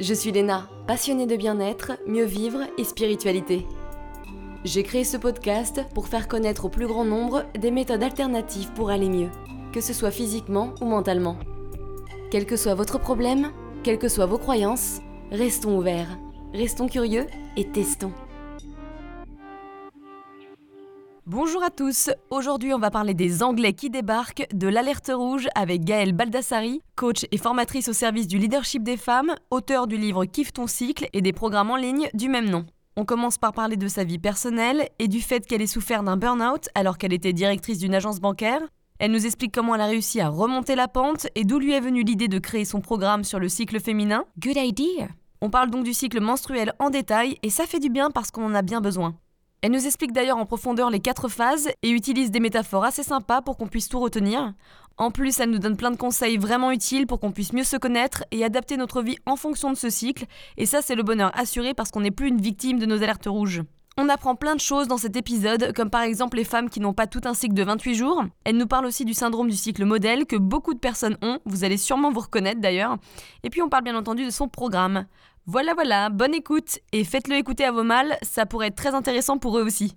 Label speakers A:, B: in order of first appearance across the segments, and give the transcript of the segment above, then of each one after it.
A: Je suis Léna, passionnée de bien-être, mieux vivre et spiritualité. J'ai créé ce podcast pour faire connaître au plus grand nombre des méthodes alternatives pour aller mieux, que ce soit physiquement ou mentalement. Quel que soit votre problème, quelles que soient vos croyances, restons ouverts, restons curieux et testons. Bonjour à tous, aujourd'hui on va parler des Anglais qui débarquent, de l'alerte rouge avec Gaëlle Baldassari, coach et formatrice au service du leadership des femmes, auteur du livre Kiffe ton cycle et des programmes en ligne du même nom. On commence par parler de sa vie personnelle et du fait qu'elle ait souffert d'un burn-out alors qu'elle était directrice d'une agence bancaire. Elle nous explique comment elle a réussi à remonter la pente et d'où lui est venue l'idée de créer son programme sur le cycle féminin. Good idea! On parle donc du cycle menstruel en détail et ça fait du bien parce qu'on en a bien besoin. Elle nous explique d'ailleurs en profondeur les quatre phases et utilise des métaphores assez sympas pour qu'on puisse tout retenir. En plus, elle nous donne plein de conseils vraiment utiles pour qu'on puisse mieux se connaître et adapter notre vie en fonction de ce cycle. Et ça, c'est le bonheur assuré parce qu'on n'est plus une victime de nos alertes rouges. On apprend plein de choses dans cet épisode, comme par exemple les femmes qui n'ont pas tout un cycle de 28 jours. Elle nous parle aussi du syndrome du cycle modèle que beaucoup de personnes ont, vous allez sûrement vous reconnaître d'ailleurs. Et puis on parle bien entendu de son programme. Voilà, voilà, bonne écoute et faites-le écouter à vos mâles, ça pourrait être très intéressant pour eux aussi.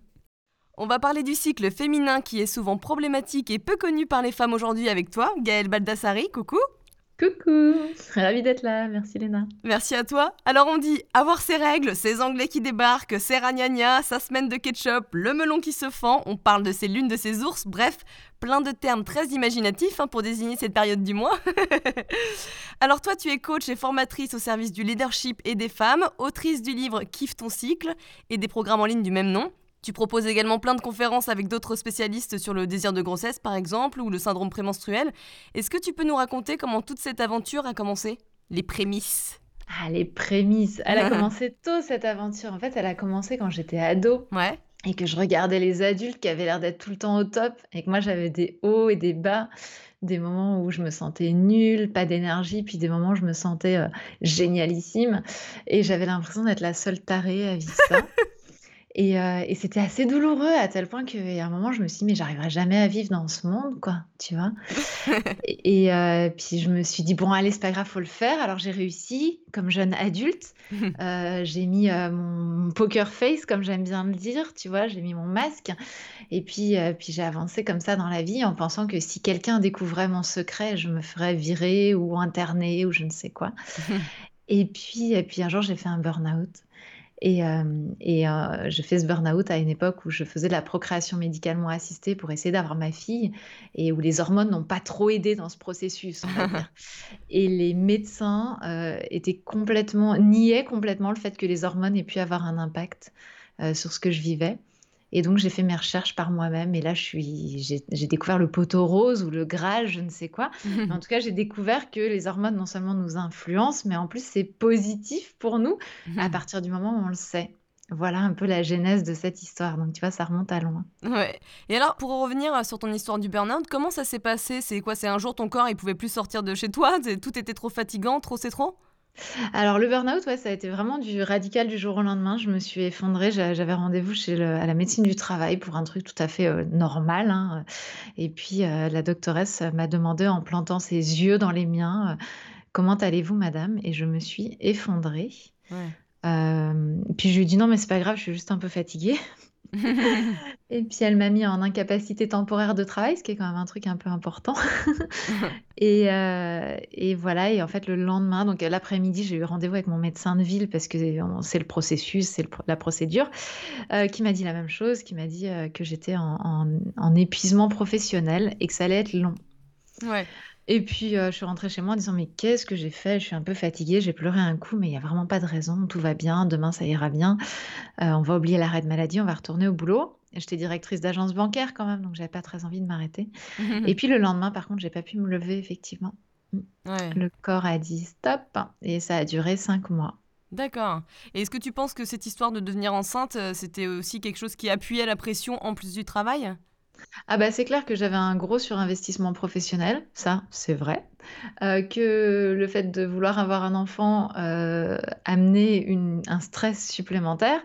A: On va parler du cycle féminin qui est souvent problématique et peu connu par les femmes aujourd'hui avec toi, Gaëlle Baldassari, coucou
B: Coucou, ravie d'être là, merci Léna.
A: Merci à toi. Alors on dit avoir ses règles, ses anglais qui débarquent, ses ragnagnas, sa semaine de ketchup, le melon qui se fend, on parle de ses lunes de ses ours, bref, plein de termes très imaginatifs hein, pour désigner cette période du mois. Alors toi tu es coach et formatrice au service du leadership et des femmes, autrice du livre Kiffe ton cycle et des programmes en ligne du même nom. Tu proposes également plein de conférences avec d'autres spécialistes sur le désir de grossesse, par exemple, ou le syndrome prémenstruel. Est-ce que tu peux nous raconter comment toute cette aventure a commencé? Les prémices
B: Ah, les prémices Elle a commencé tôt, cette aventure. En fait, elle a commencé quand j'étais ado.
A: Ouais.
B: Et que je regardais les adultes qui avaient l'air d'être tout le temps au top, et que moi j'avais des hauts et des bas des moments où je me sentais nulle, pas d'énergie, puis des moments où je me sentais euh, génialissime. Et j'avais l'impression d'être la seule tarée à vivre ça. Euh, et, c'était assez douloureux à tel point qu'à un moment, je me suis dit, mais j'arriverai jamais à vivre dans ce monde, quoi, tu vois. et, euh, puis je me suis dit, bon, allez, c'est pas grave, faut le faire. Alors j'ai réussi, comme jeune adulte. Euh, j'ai mis mon poker face, comme j'aime bien le dire, tu vois, j'ai mis mon masque. Et puis, puis j'ai avancé comme ça dans la vie en pensant que si quelqu'un découvrait mon secret, je me ferais virer ou interner ou je ne sais quoi. et, puis, et puis un jour, j'ai fait un burn-out. Et, euh, et euh, je fais ce burn-out à une époque où je faisais de la procréation médicalement assistée pour essayer d'avoir ma fille et où les hormones n'ont pas trop aidé dans ce processus. et les médecins euh, étaient complètement, niaient complètement le fait que les hormones aient pu avoir un impact sur ce que je vivais. Et donc, j'ai fait mes recherches par moi-même. Et là, j'ai, découvert le poteau rose ou le Graal, je ne sais quoi. en tout cas, j'ai découvert que les hormones, non seulement nous influencent, mais en plus, c'est positif pour nous à partir du moment où on le sait. Voilà un peu la genèse de cette histoire. Donc, tu vois, ça remonte à loin.
A: Ouais. Et alors, pour revenir sur ton histoire du burn-out, comment ça s'est passé? C'est quoi? C'est un jour, ton corps, il pouvait plus sortir de chez toi? Tout était trop fatigant, trop c'est trop?
B: Alors le burn-out, ouais, ça a été vraiment du radical du jour au lendemain. Je me suis effondrée, j'avais rendez-vous chez à la médecine du travail pour un truc tout à fait, euh, normal, hein, et puis, euh, la doctoresse m'a demandé en plantant ses yeux dans les miens, euh, «Comment allez-vous madame?» et je me suis effondrée. puis je lui ai dit: «Non mais c'est pas grave, je suis juste un peu fatiguée». Et puis elle m'a mis en incapacité temporaire de travail, ce qui est quand même un truc un peu important. et, euh, et voilà, et en fait le lendemain, donc l'après-midi, j'ai eu rendez-vous avec mon médecin de ville parce que c'est le processus, c'est la procédure, euh, qui m'a dit la même chose, qui m'a dit euh, que j'étais en, en épuisement professionnel et que ça allait être long.
A: Ouais.
B: Et puis, je suis rentrée chez moi en disant: «Mais qu'est-ce que j'ai fait? Je suis un peu fatiguée, j'ai pleuré un coup, mais il y a vraiment pas de raison, tout va bien, demain ça ira bien. on va oublier l'arrêt de maladie, on va retourner au boulot». J'étais directrice d'agence bancaire quand même, donc j'avais pas très envie de m'arrêter. Et puis le lendemain, par contre, j'ai pas pu me lever effectivement. Mmh. Le corps a dit: «Stop» et ça a duré cinq mois.
A: D'accord. Et est-ce que tu penses que cette histoire de devenir enceinte, c'était aussi quelque chose qui appuyait la pression en plus du travail?
B: Ah bah, c'est clair que j'avais un gros surinvestissement professionnel, ça, c'est vrai. Heu, que le fait de vouloir avoir un enfant, heu, amenait une un stress supplémentaire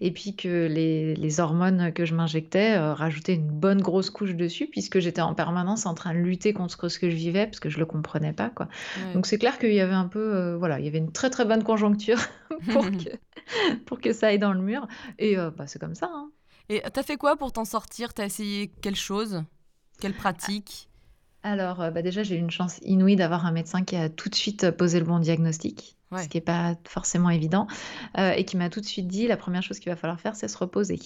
B: et puis que les les hormones que je m'injectais, heu, rajoutaient une bonne grosse couche dessus puisque j'étais en permanence en train de lutter contre ce que je vivais parce que je le comprenais pas, quoi.
A: Ouais.
B: Donc c'est clair qu'il y avait un peu, voilà, il y avait une très, très bonne conjoncture pour que pour que ça aille dans le mur et bah, c'est comme ça, hein.
A: Et tu fait quoi pour t'en sortir? T'as essayé quelle chose? Quelle pratique?
B: Alors, heu, bah, déjà, j'ai eu une chance inouïe d'avoir un médecin qui a tout de suite, heu, posé le bon diagnostic, ce qui est pas forcément évident, heu, et qui m'a tout de suite dit: «La première chose qu'il va falloir faire, c'est se reposer».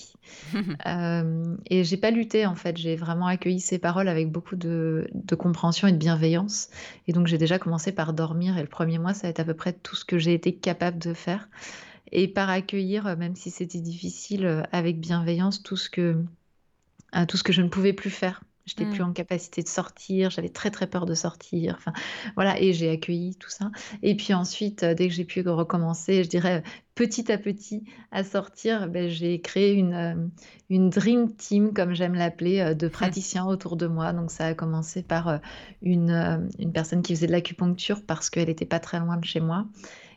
B: Et j'ai pas lutté, en fait, j'ai vraiment accueilli ses paroles avec beaucoup de de compréhension et de bienveillance et donc j'ai déjà commencé par dormir et le premier mois, ça a été à peu près tout ce que j'ai été capable de faire et par accueillir, heu, même si c'était difficile, heu, avec bienveillance tout ce que Heu, tout ce que je ne pouvais plus faire. J'étais plus
A: Mmh.
B: en capacité de sortir, j'avais très, très peur de sortir, enfin, voilà et j'ai accueilli tout ça et puis ensuite, dès que j'ai pu recommencer, je dirais, petit à petit à sortir, beh, j'ai créé une, une dream team comme j'aime l'appeler, de praticiens autour de moi. Donc ça a commencé par, une, une personne qui faisait de l'acupuncture parce qu'elle était pas très loin de chez moi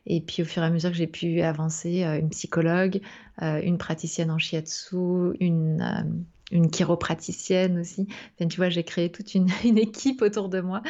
B: et puis au fur et à mesure que j'ai pu avancer, heu, une psychologue, heu, une praticienne en shiatsu, une, hem, une chiropraticienne aussi. Enfin, tu vois, j'ai créé toute une une équipe autour de moi,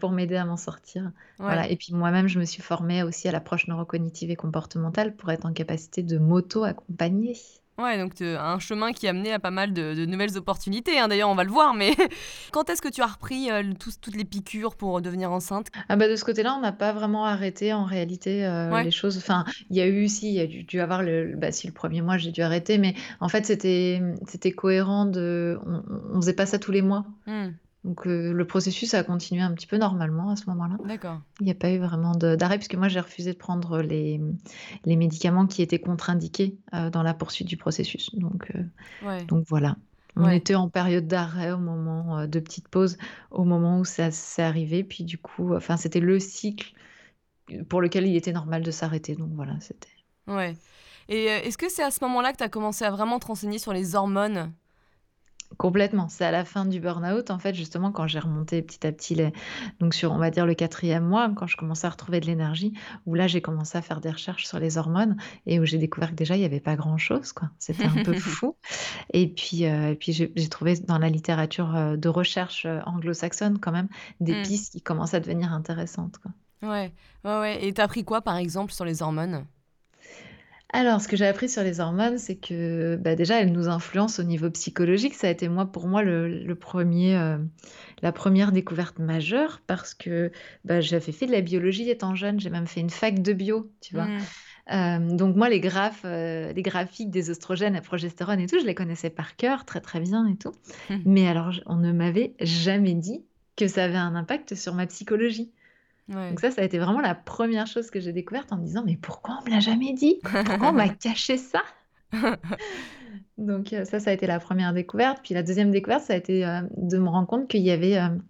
B: pour m'aider à m'en sortir.
A: Ouais.
B: Voilà et puis moi-même, je me suis formée aussi à l'approche neurocognitive et comportementale pour être en capacité de m'auto-accompagner.
A: Ouais, donc te un chemin qui a mené à pas mal de de nouvelles opportunités, hein, d'ailleurs on va le voir, mais quand est-ce que tu as repris, le tous toutes les piqûres pour devenir enceinte?
B: Ah bah, de ce côté-là, on n'a pas vraiment arrêté en réalité,
A: Ouais?
B: les choses. Enfin, il y a eu si, il y a dû dû avoir le bah, si le premier mois, j'ai dû arrêter, mais en fait, c'était, c'était cohérent de on on faisait pas ça tous les mois.
A: Mmh.
B: Donc heu, le processus a continué un petit peu normalement à ce moment-là.
A: D'accord.
B: Il n'y a pas eu vraiment d'arrêt puisque moi j'ai refusé de prendre les, les médicaments qui étaient contre-indiqués, heu, dans la poursuite du processus. Donc
A: Ouais.
B: donc voilà. On
A: Ouais.
B: était en période d'arrêt au moment, de petite pause, au moment où ça s'est arrivé. Puis du coup, enfin c'était le cycle, pour lequel il était normal de s'arrêter. Donc voilà, c'était
A: Ouais. Et est-ce que c'est à ce moment-là que tu as commencé à vraiment te renseigner sur les hormones?
B: Complètement. C'est à la fin du burn-out, en fait, justement, quand j'ai remonté petit à petit les donc sur, on va dire, le quatrième mois, quand je commençais à retrouver de l'énergie, où là, j'ai commencé à faire des recherches sur les hormones et où j'ai découvert que déjà, il y avait pas grand-chose, quoi. C'était un peu fou et puis, heu et puis j'ai trouvé dans la littérature, heu, de recherche, heu, anglo-saxonne quand même, des
A: Mmh.
B: pistes qui commençaient à devenir intéressantes, quoi.
A: Ouais. Ouais, ouais et tu as appris quoi, par exemple, sur les hormones?
B: Alors, ce que j'ai appris sur les hormones, c'est que, bah, déjà, elles nous influencent au niveau psychologique. Ça a été moi pour moi le le 1 heu, la première découverte majeure parce que, bah, j'avais fait de la biologie étant jeune. J'ai même fait une fac de bio, tu vois?
A: Mmh.
B: Hem, donc moi, les graphes, heu, les graphiques des oestrogènes, la progestérone et tout, je les connaissais par cœur, très, très bien et tout. Mais alors on ne m'avait jamais dit que ça avait un impact sur ma psychologie. Donc ça, ça a été vraiment la première chose que j'ai découverte en me disant: «Mais pourquoi on me l'a jamais dit? Pourquoi on m'a caché ça?» Donc heu, ça, ça a été la première découverte. Puis la deuxième découverte, ça a été, heu, de me rendre compte qu'il y avait, hem,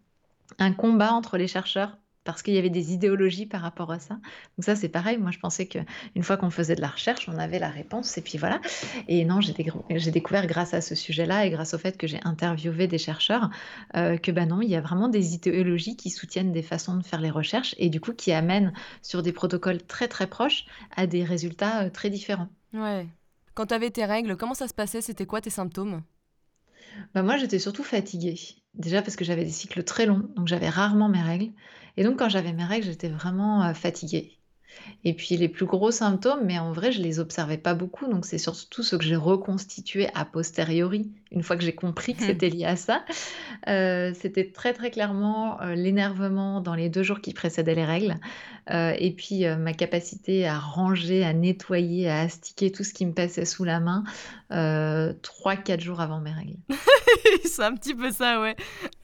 B: un combat entre les chercheurs parce qu'il y avait des idéologies par rapport à ça. Donc ça, c'est pareil, moi je pensais qu'une fois qu'on faisait de la recherche, on avait la réponse et puis voilà. Et non, j'ai découvert grâce à ce sujet-là et grâce au fait que j'ai interviewé des chercheurs, heu, que, bah, non, il y a vraiment des idéologies qui soutiennent des façons de faire les recherches et du coup qui amènent sur des protocoles très, très proches à des résultats, heu, très différents.
A: Ouais. Quand tu avais tes règles, comment ça se passait? C'était quoi tes symptômes?
B: Bah, moi, j'étais surtout fatiguée. Déjà parce que j'avais des cycles très longs, donc j'avais rarement mes règles et donc quand j'avais mes règles, j'étais vraiment, heu, fatiguée. Et puis les plus gros symptômes, mais en vrai, je les observais pas beaucoup, donc c'est surtout ce que j'ai reconstitué a posteriori, une fois que j'ai compris que c'était lié à ça. Heu, c'était très, très clairement, heu, l'énervement dans les 2 jours qui précédaient les règles, heu et puis, ma capacité à ranger, à nettoyer, à astiquer tout ce qui me passait sous la main, heu, 3-4 jours avant mes règles.
A: C'est un petit peu ça, ouais.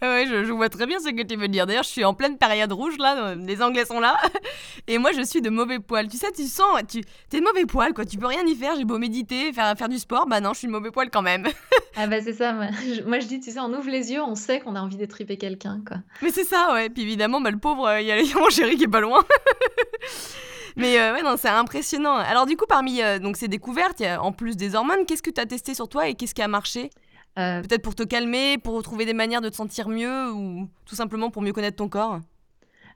A: Ouais, ouais, je je vois très bien ce que tu veux dire. D'ailleurs, je suis en pleine période rouge là, les Anglais sont là et moi je suis de mauvais poil. Tu sais, tu sens tu tu es de mauvais poil quoi, tu peux rien y faire, j'ai beau méditer, faire faire du sport, bah non, je suis de mauvais poil quand même.
B: Ah bah, c'est ça, moi je moi je dis, tu sais, on ouvre les yeux, on sait qu'on a envie d'étriper quelqu'un, quoi.
A: Mais c'est ça, ouais, puis évidemment, bah, le pauvre, heu, il y a mon chéri qui est pas loin. Mais heu, ouais, non, c'est impressionnant. Alors du coup, parmi, heu, donc ces découvertes, y a en plus des hormones, qu'est-ce que tu as testé sur toi et qu'est-ce qui a marché? Euh, Peut-être pour te calmer, pour retrouver des manières de te sentir mieux ou tout simplement pour mieux connaître ton corps?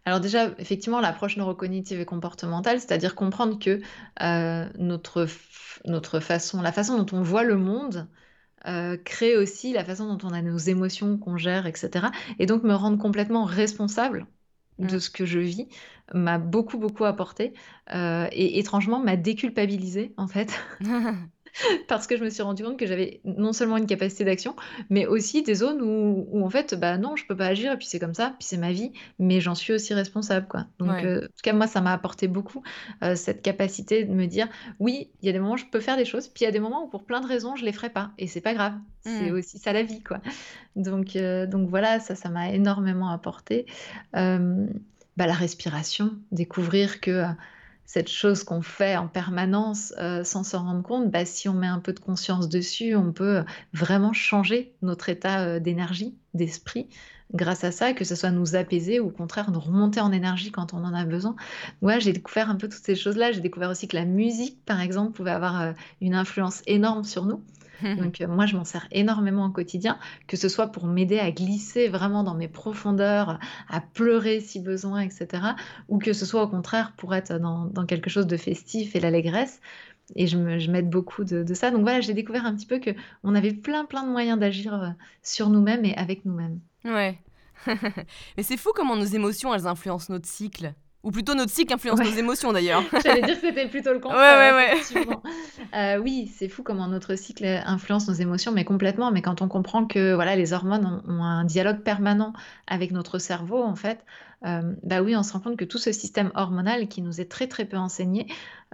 B: Alors déjà, effectivement, l'approche neurocognitive et comportementale, c'est-à-dire comprendre que euh, notre, notre façon, la façon dont on voit le monde euh, crée aussi la façon dont on a nos émotions qu'on gère, etc. Et donc me rendre complètement responsable de mmh. ce que je vis m'a beaucoup beaucoup apporté euh, et étrangement m'a déculpabilisé en fait parce que je me suis rendu compte que j'avais non seulement une capacité d'action, mais aussi des zones où, en fait, bah non, je peux pas agir, et puis c'est comme ça, puis c'est ma vie, mais j'en suis aussi responsable, quoi. Donc, euh, en tout cas, moi, ça m'a apporté beaucoup euh, cette capacité de me dire, oui, il y a des moments où je peux faire des choses, puis il y a des moments où pour plein de raisons, je les ferai pas, et c'est pas grave, c'est mmh. aussi ça la vie, quoi. Donc, euh, donc voilà, ça, ça m'a énormément apporté. Bah, la respiration, découvrir que cette chose qu'on fait en permanence euh, sans s'en rendre compte, bah, si on met un peu de conscience dessus, on peut vraiment changer notre état euh, d'énergie, d'esprit grâce à ça, que ce soit nous apaiser ou au contraire nous remonter en énergie quand on en a besoin. Ouais, j'ai découvert un peu toutes ces choses-là. J'ai découvert aussi que la musique, par exemple, pouvait avoir euh, une influence énorme sur nous. Donc euh, moi, je m'en sers énormément au quotidien, que ce soit pour m'aider à glisser vraiment dans mes profondeurs, à pleurer si besoin, etc. Ou que ce soit au contraire pour être dans, quelque chose de festif et l'allégresse. Et je m'aide beaucoup de, ça. Donc voilà, j'ai découvert un petit peu qu'on avait plein, plein de moyens d'agir euh, sur nous-mêmes et avec nous-mêmes.
A: Ouais. Mais c'est fou comment nos émotions, elles influencent notre cycle. Ou plutôt notre cycle influence nos émotions d'ailleurs.
B: J'allais dire que c'était plutôt le contraire. Ouais, ouais, ouais. Euh, oui, c'est fou comment notre cycle influence nos émotions, mais complètement. Mais quand on comprend que voilà, les hormones ont, un dialogue permanent avec notre cerveau, en fait, euh, bah oui, on se rend compte que tout ce système hormonal qui nous est très très peu enseigné,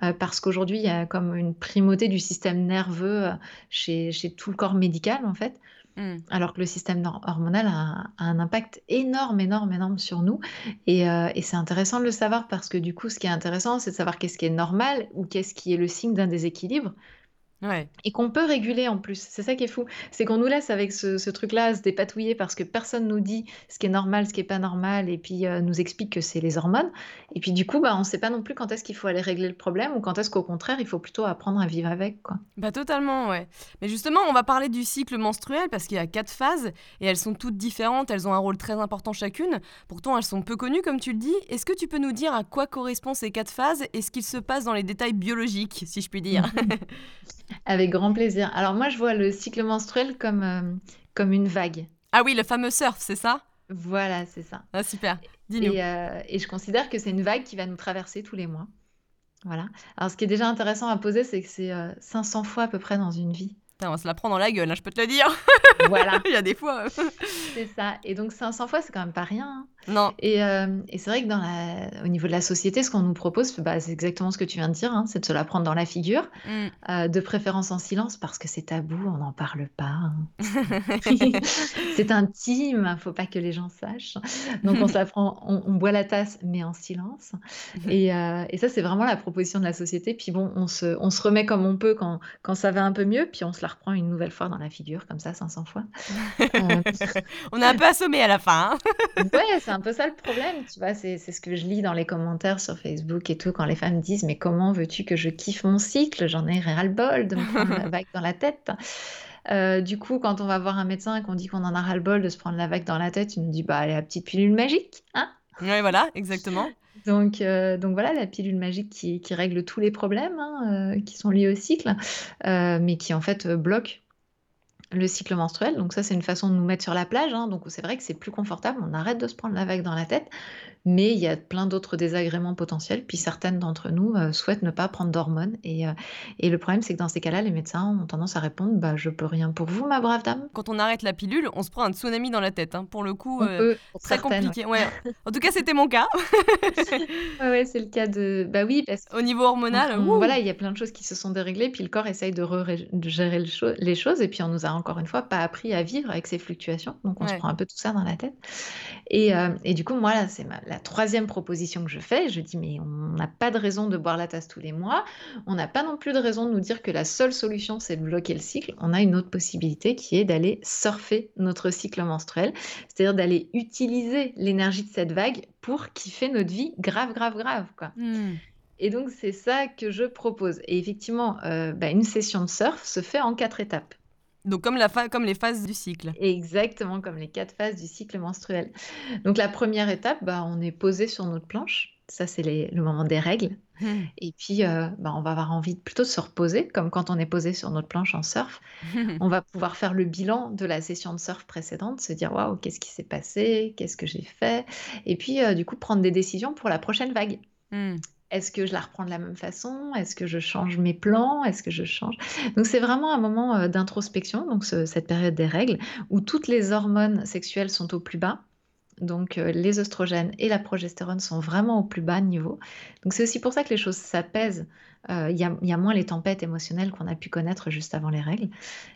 B: euh, parce qu'aujourd'hui il y a comme une primauté du système nerveux chez, chez tout le corps médical, en fait. Mmh. Alors que le système hormonal a, un impact énorme, énorme, énorme sur nous. Euh, et, c'est intéressant de le savoir parce que du coup, ce qui est intéressant, c'est de savoir qu'est-ce qui est normal ou qu'est-ce qui est le signe d'un déséquilibre. Et qu'on peut réguler en plus. C'est ça qui est fou. C'est qu'on nous laisse avec ce, truc-là se dépatouiller parce que personne nous dit ce qui est normal, ce qui est pas normal, et puis euh, nous explique que c'est les hormones. Et puis du coup, bah, on ne sait pas non plus quand est-ce qu'il faut aller régler le problème ou quand est-ce qu'au contraire, il faut plutôt apprendre à vivre avec. Quoi.
A: Bah totalement, ouais. Mais justement, on va parler du cycle menstruel parce qu'il y a quatre phases et elles sont toutes différentes. Elles ont un rôle très important chacune. Pourtant, elles sont peu connues, comme tu le dis. Est-ce que tu peux nous dire à quoi correspondent ces quatre phases et ce qu'il se passe dans les détails biologiques, si je puis dire?
B: Avec grand plaisir. Alors moi, je vois le cycle menstruel comme, euh, comme une vague.
A: Ah oui, le fameux surf, c'est ça?
B: Voilà, c'est ça.
A: Ah, super. Dis-nous.
B: Et, euh, et, je considère que c'est une vague qui va nous traverser tous les mois. Voilà. Alors ce qui est déjà intéressant à poser, c'est que c'est 500 euh, fois à peu près dans une vie
A: on va se la prendre dans la gueule, hein, je peux te le dire.
B: Voilà.
A: Il y a des fois.
B: c'est ça. Et donc 500 fois, c'est quand même pas rien. Hein.
A: Non.
B: Et, euh, et c'est vrai que dans la... au niveau de la société, ce qu'on nous propose, bah, c'est exactement ce que tu viens de dire, hein, c'est de se la prendre dans la figure, mm. euh, de préférence en silence parce que c'est tabou, on n'en parle pas. c'est intime, faut pas que les gens sachent. Donc on se la prend, on, boit la tasse, mais en silence. Et, euh, et ça, c'est vraiment la proposition de la société. Puis bon, on se, on se remet comme on peut quand, quand ça va un peu mieux, puis on se la reprend une nouvelle fois dans la figure, comme ça, 500 fois.
A: On est un peu assommé à la fin.
B: Hein. ouais, un peu ça le problème, tu vois. C'est ce que je lis dans les commentaires sur Facebook et tout, quand les femmes disent Mais comment veux-tu que je kiffe mon cycle? J'en ai ras-le-bol de me prendre la vague dans la tête. Euh, du coup, quand on va voir un médecin et qu'on dit qu'on en a ras-le-bol de se prendre la vague dans la tête, il nous dit Bah, la petite pilule magique, hein?
A: Oui, voilà, exactement.
B: Donc, euh, donc voilà, la pilule magique qui, qui règle tous les problèmes hein, qui sont liés au cycle, mais qui en fait bloque le cycle menstruel. Donc ça, c'est une façon de nous mettre sur la plage. Hein. Donc c'est vrai que c'est plus confortable. On arrête de se prendre la vague dans la tête. Mais il y a plein d'autres désagréments potentiels. Puis certaines d'entre nous euh, souhaitent ne pas prendre d'hormones. Et, euh, et, le problème, c'est que dans ces cas-là, les médecins ont tendance à répondre bah, Je peux rien pour vous, ma brave dame.
A: Quand on arrête la pilule, on se prend un tsunami dans la tête. Hein. Pour le coup, euh, très compliqué. Ouais. en tout cas, c'était mon cas.
B: ouais, c'est le cas de. Bah oui, parce
A: Au niveau hormonal,
B: voilà, il y a plein de choses qui se sont déréglées. Puis le corps essaye de, de gérer les choses. Et puis on nous a encore une fois pas appris à vivre avec ces fluctuations. Donc on se prend un peu tout ça dans la tête. Et, et du coup, moi, là, c'est ma la troisième proposition que je fais, je dis mais on n'a pas de raison de boire la tasse tous les mois, on n'a pas non plus de raison de nous dire que la seule solution c'est de bloquer le cycle, on a une autre possibilité qui est d'aller surfer notre cycle menstruel, c'est-à-dire d'aller utiliser l'énergie de cette vague pour kiffer notre vie grave, grave, grave. Quoi. Hmm. Et donc c'est ça que je propose. Et effectivement, euh, bah, une session de surf se fait en quatre étapes.
A: Donc comme, la comme les phases du cycle.
B: Exactement, comme les quatre phases du cycle menstruel. Donc la première étape, bah, on est posé sur notre planche. Ça, c'est le moment des règles. Mmh. Et puis, euh, bah, on va avoir envie plutôt de se reposer, comme quand on est posé sur notre planche en surf. on va pouvoir faire le bilan de la session de surf précédente, se dire waouh, qu'est-ce qui s'est passé, qu'est-ce que j'ai fait, et puis euh, du coup prendre des décisions pour la prochaine vague. Mmh. Est-ce que je la reprends de la même façon? Est-ce que je change mes plans? Est-ce que je change? Donc c'est vraiment un moment euh, d'introspection, donc cette période des règles, où toutes les hormones sexuelles sont au plus bas. Donc euh, les oestrogènes et la progestérone sont vraiment au plus bas niveau. Donc c'est aussi pour ça que les choses s'apaisent. Euh, il y, a moins les tempêtes émotionnelles qu'on a pu connaître juste avant les règles.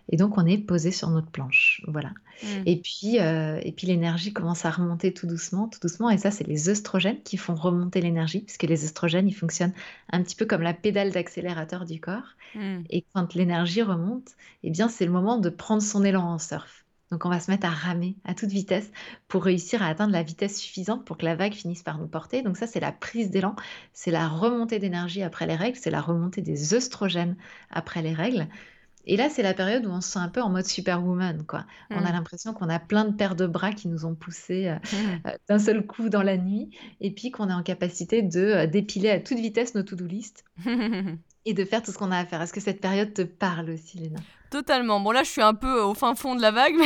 B: Et donc on est posé sur notre planche. Voilà. Mmh. Et puis, euh, et puis l'énergie commence à remonter tout doucement, tout doucement. Et ça, c'est les oestrogènes qui font remonter l'énergie, puisque les oestrogènes, ils fonctionnent un petit peu comme la pédale d'accélérateur du corps. Mmh. Et quand l'énergie remonte, eh bien c'est le moment de prendre son élan en surf. Donc on va se mettre à ramer à toute vitesse pour réussir à atteindre la vitesse suffisante pour que la vague finisse par nous porter. Donc ça c'est la prise d'élan, c'est la remontée d'énergie après les règles, c'est la remontée des œstrogènes après les règles. Et là, c'est la période où on se sent un peu en mode superwoman, quoi. On a mmh. l'impression qu'on a plein de paires de bras qui nous ont poussés euh, mmh. euh, d'un seul coup dans la nuit, et puis qu'on est en capacité de euh, dépiler à toute vitesse nos to-do list et de faire tout ce qu'on a à faire. Est-ce que cette période te parle aussi, Léna
A: Totalement. Bon là, je suis un peu au fin fond de la vague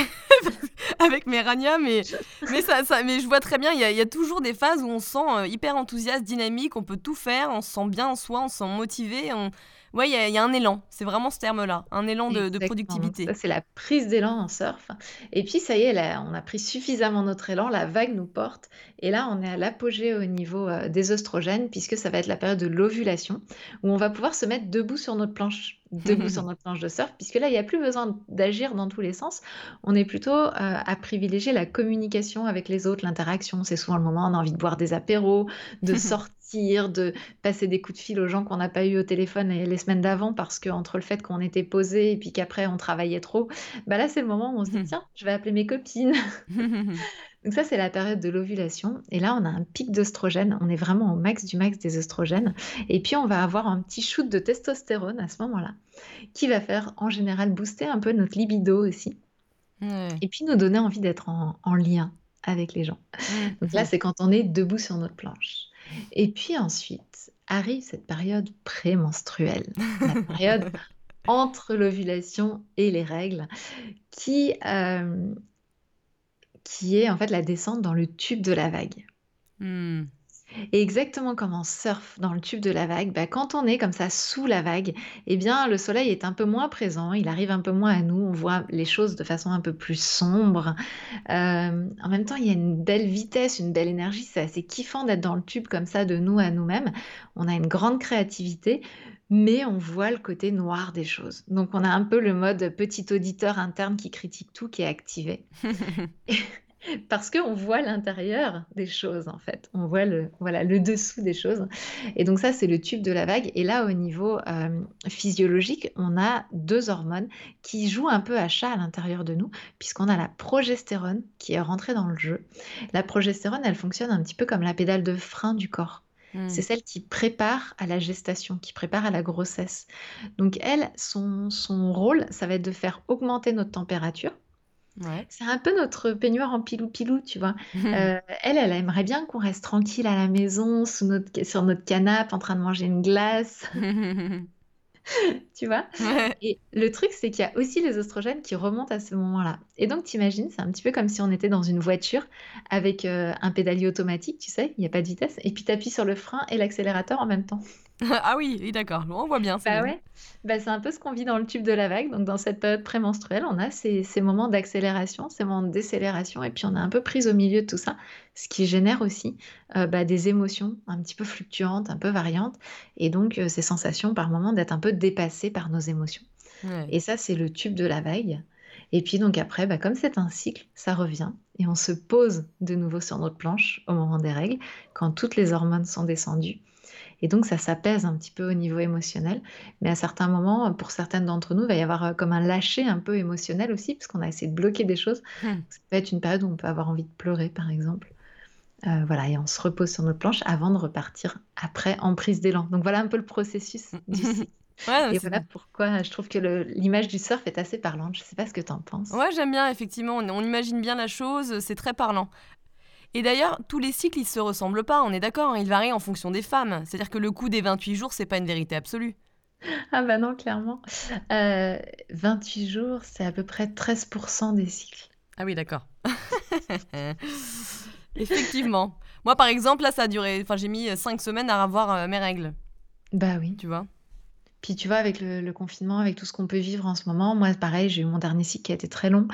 A: avec mes ranias, mais, mais, ça, ça, mais je vois très bien, il y, a, toujours des phases où on se sent euh, hyper enthousiaste, dynamique, on peut tout faire, on se sent bien en soi, on se sent motivé, on, Ouais, il y, a un élan. C'est vraiment ce terme-là, un élan de, productivité.
B: Ça, c'est la prise d'élan en surf. Et puis, ça y est, on a pris suffisamment notre élan, la vague nous porte. Et là, on est à l'apogée au niveau euh, des oestrogènes, puisque ça va être la période de l'ovulation, où on va pouvoir se mettre debout sur notre planche debout sur notre planche de surf, puisque là, il n'y a plus besoin d'agir dans tous les sens. On est plutôt euh, à privilégier la communication avec les autres, l'interaction. C'est souvent le moment où on a envie de boire des apéros, de sortir, de passer des coups de fil aux gens qu'on n'a pas eu au téléphone les semaines d'avant, parce qu'entre le fait qu'on était posé et puis qu'après on travaillait trop, bah là, c'est le moment où on se dit, tiens, je vais appeler mes copines. Donc ça, c'est la période de l'ovulation. Et là, on a un pic d'œstrogène. On est vraiment au max du max des œstrogènes. Et puis, on va avoir un petit shoot de testostérone à ce moment-là, qui va faire en général booster un peu notre libido aussi. Et puis nous donner envie d'être en, lien avec les gens. Donc là, c'est quand on est debout sur notre planche. Et puis ensuite arrive cette période prémenstruelle, la période entre l'ovulation et les règles, qui euh, qui est en fait la descente dans le tube de la vague. Hmm. Et exactement comme on surfe dans le tube de la vague, bah, quand on est comme ça sous la vague, eh bien le soleil est un peu moins présent, il arrive un peu moins à nous, on voit les choses de façon un peu plus sombre. Euh, en même temps, il y a une belle vitesse, une belle énergie, c'est assez kiffant d'être dans le tube comme ça de nous à nous-mêmes. On a une grande créativité, mais on voit le côté noir des choses. Donc on a un peu le mode petit auditeur interne qui critique tout qui est activé. Parce qu'on voit l'intérieur des choses, en fait. On voit le, voilà, le dessous des choses. Et donc ça, c'est le tube de la vague. Et là, au niveau euh, physiologique, on a deux hormones qui jouent un peu à chat à l'intérieur de nous, puisqu'on a la progestérone qui est rentrée dans le jeu. La progestérone, elle fonctionne un petit peu comme la pédale de frein du corps. Hmm. C'est celle qui prépare à la gestation, qui prépare à la grossesse. Donc elle, son, son rôle, ça va être de faire augmenter notre température. C'est un peu notre peignoir en pilou-pilou, tu vois. Euh, elle, elle aimerait bien qu'on reste tranquille à la maison, sous notre, sur notre canapé, en train de manger une glace. tu vois? Et le truc, c'est qu'il y a aussi les oestrogènes qui remontent à ce moment-là. Et donc, t'imagines, c'est un petit peu comme si on était dans une voiture avec euh, un pédalier automatique, tu sais, il n'y a pas de vitesse, et puis tu appuies sur le frein et l'accélérateur en même temps.
A: ah oui, oui d'accord, on voit bien.
B: Bah ouais, bah, c'est un peu ce qu'on vit dans le tube de la vague. Donc, dans cette période prémenstruelle, on a ces, ces moments d'accélération, ces moments de décélération, et puis on est un peu prise au milieu de tout ça, ce qui génère aussi euh, bah, des émotions un petit peu fluctuantes, un peu variantes, et donc euh, ces sensations par moments d'être un peu dépassées par nos émotions. Et ça, c'est le tube de la vague. Et puis donc après, bah, comme c'est un cycle, ça revient et on se pose de nouveau sur notre planche au moment des règles, quand toutes les hormones sont descendues. Et donc, ça s'apaise un petit peu au niveau émotionnel. Mais à certains moments, pour certaines d'entre nous, il va y avoir euh, comme un lâcher un peu émotionnel aussi, parce qu'on a essayé de bloquer des choses. Mmh. Ça peut être une période où on peut avoir envie de pleurer, par exemple. Euh, voilà, et on se repose sur notre planche avant de repartir après en prise d'élan. Donc voilà un peu le processus du
A: Ouais,
B: Et voilà pourquoi je trouve que l'image du surf est assez parlante. Je sais pas ce que tu en penses?
A: ouais, j'aime bien effectivement, on on imagine bien la chose, c'est très parlant. Et d'ailleurs, tous les cycles, ils se ressemblent pas, on est d'accord, hein, ils varient en fonction des femmes. C'est-à-dire que le coût des 28 jours, c'est pas une vérité absolue.
B: Ah bah non, clairement. Heu, 28 jours, c'est à peu près 13% des cycles.
A: Ah oui, d'accord. Effectivement. Moi, par exemple, là, ça a duré, enfin, j'ai mis euh, 5 semaines à avoir euh, mes règles,
B: Bah oui.
A: tu vois?
B: Puis tu vois, avec le le confinement, avec tout ce qu'on peut vivre en ce moment, moi pareil, j'ai eu mon dernier cycle qui a été très long.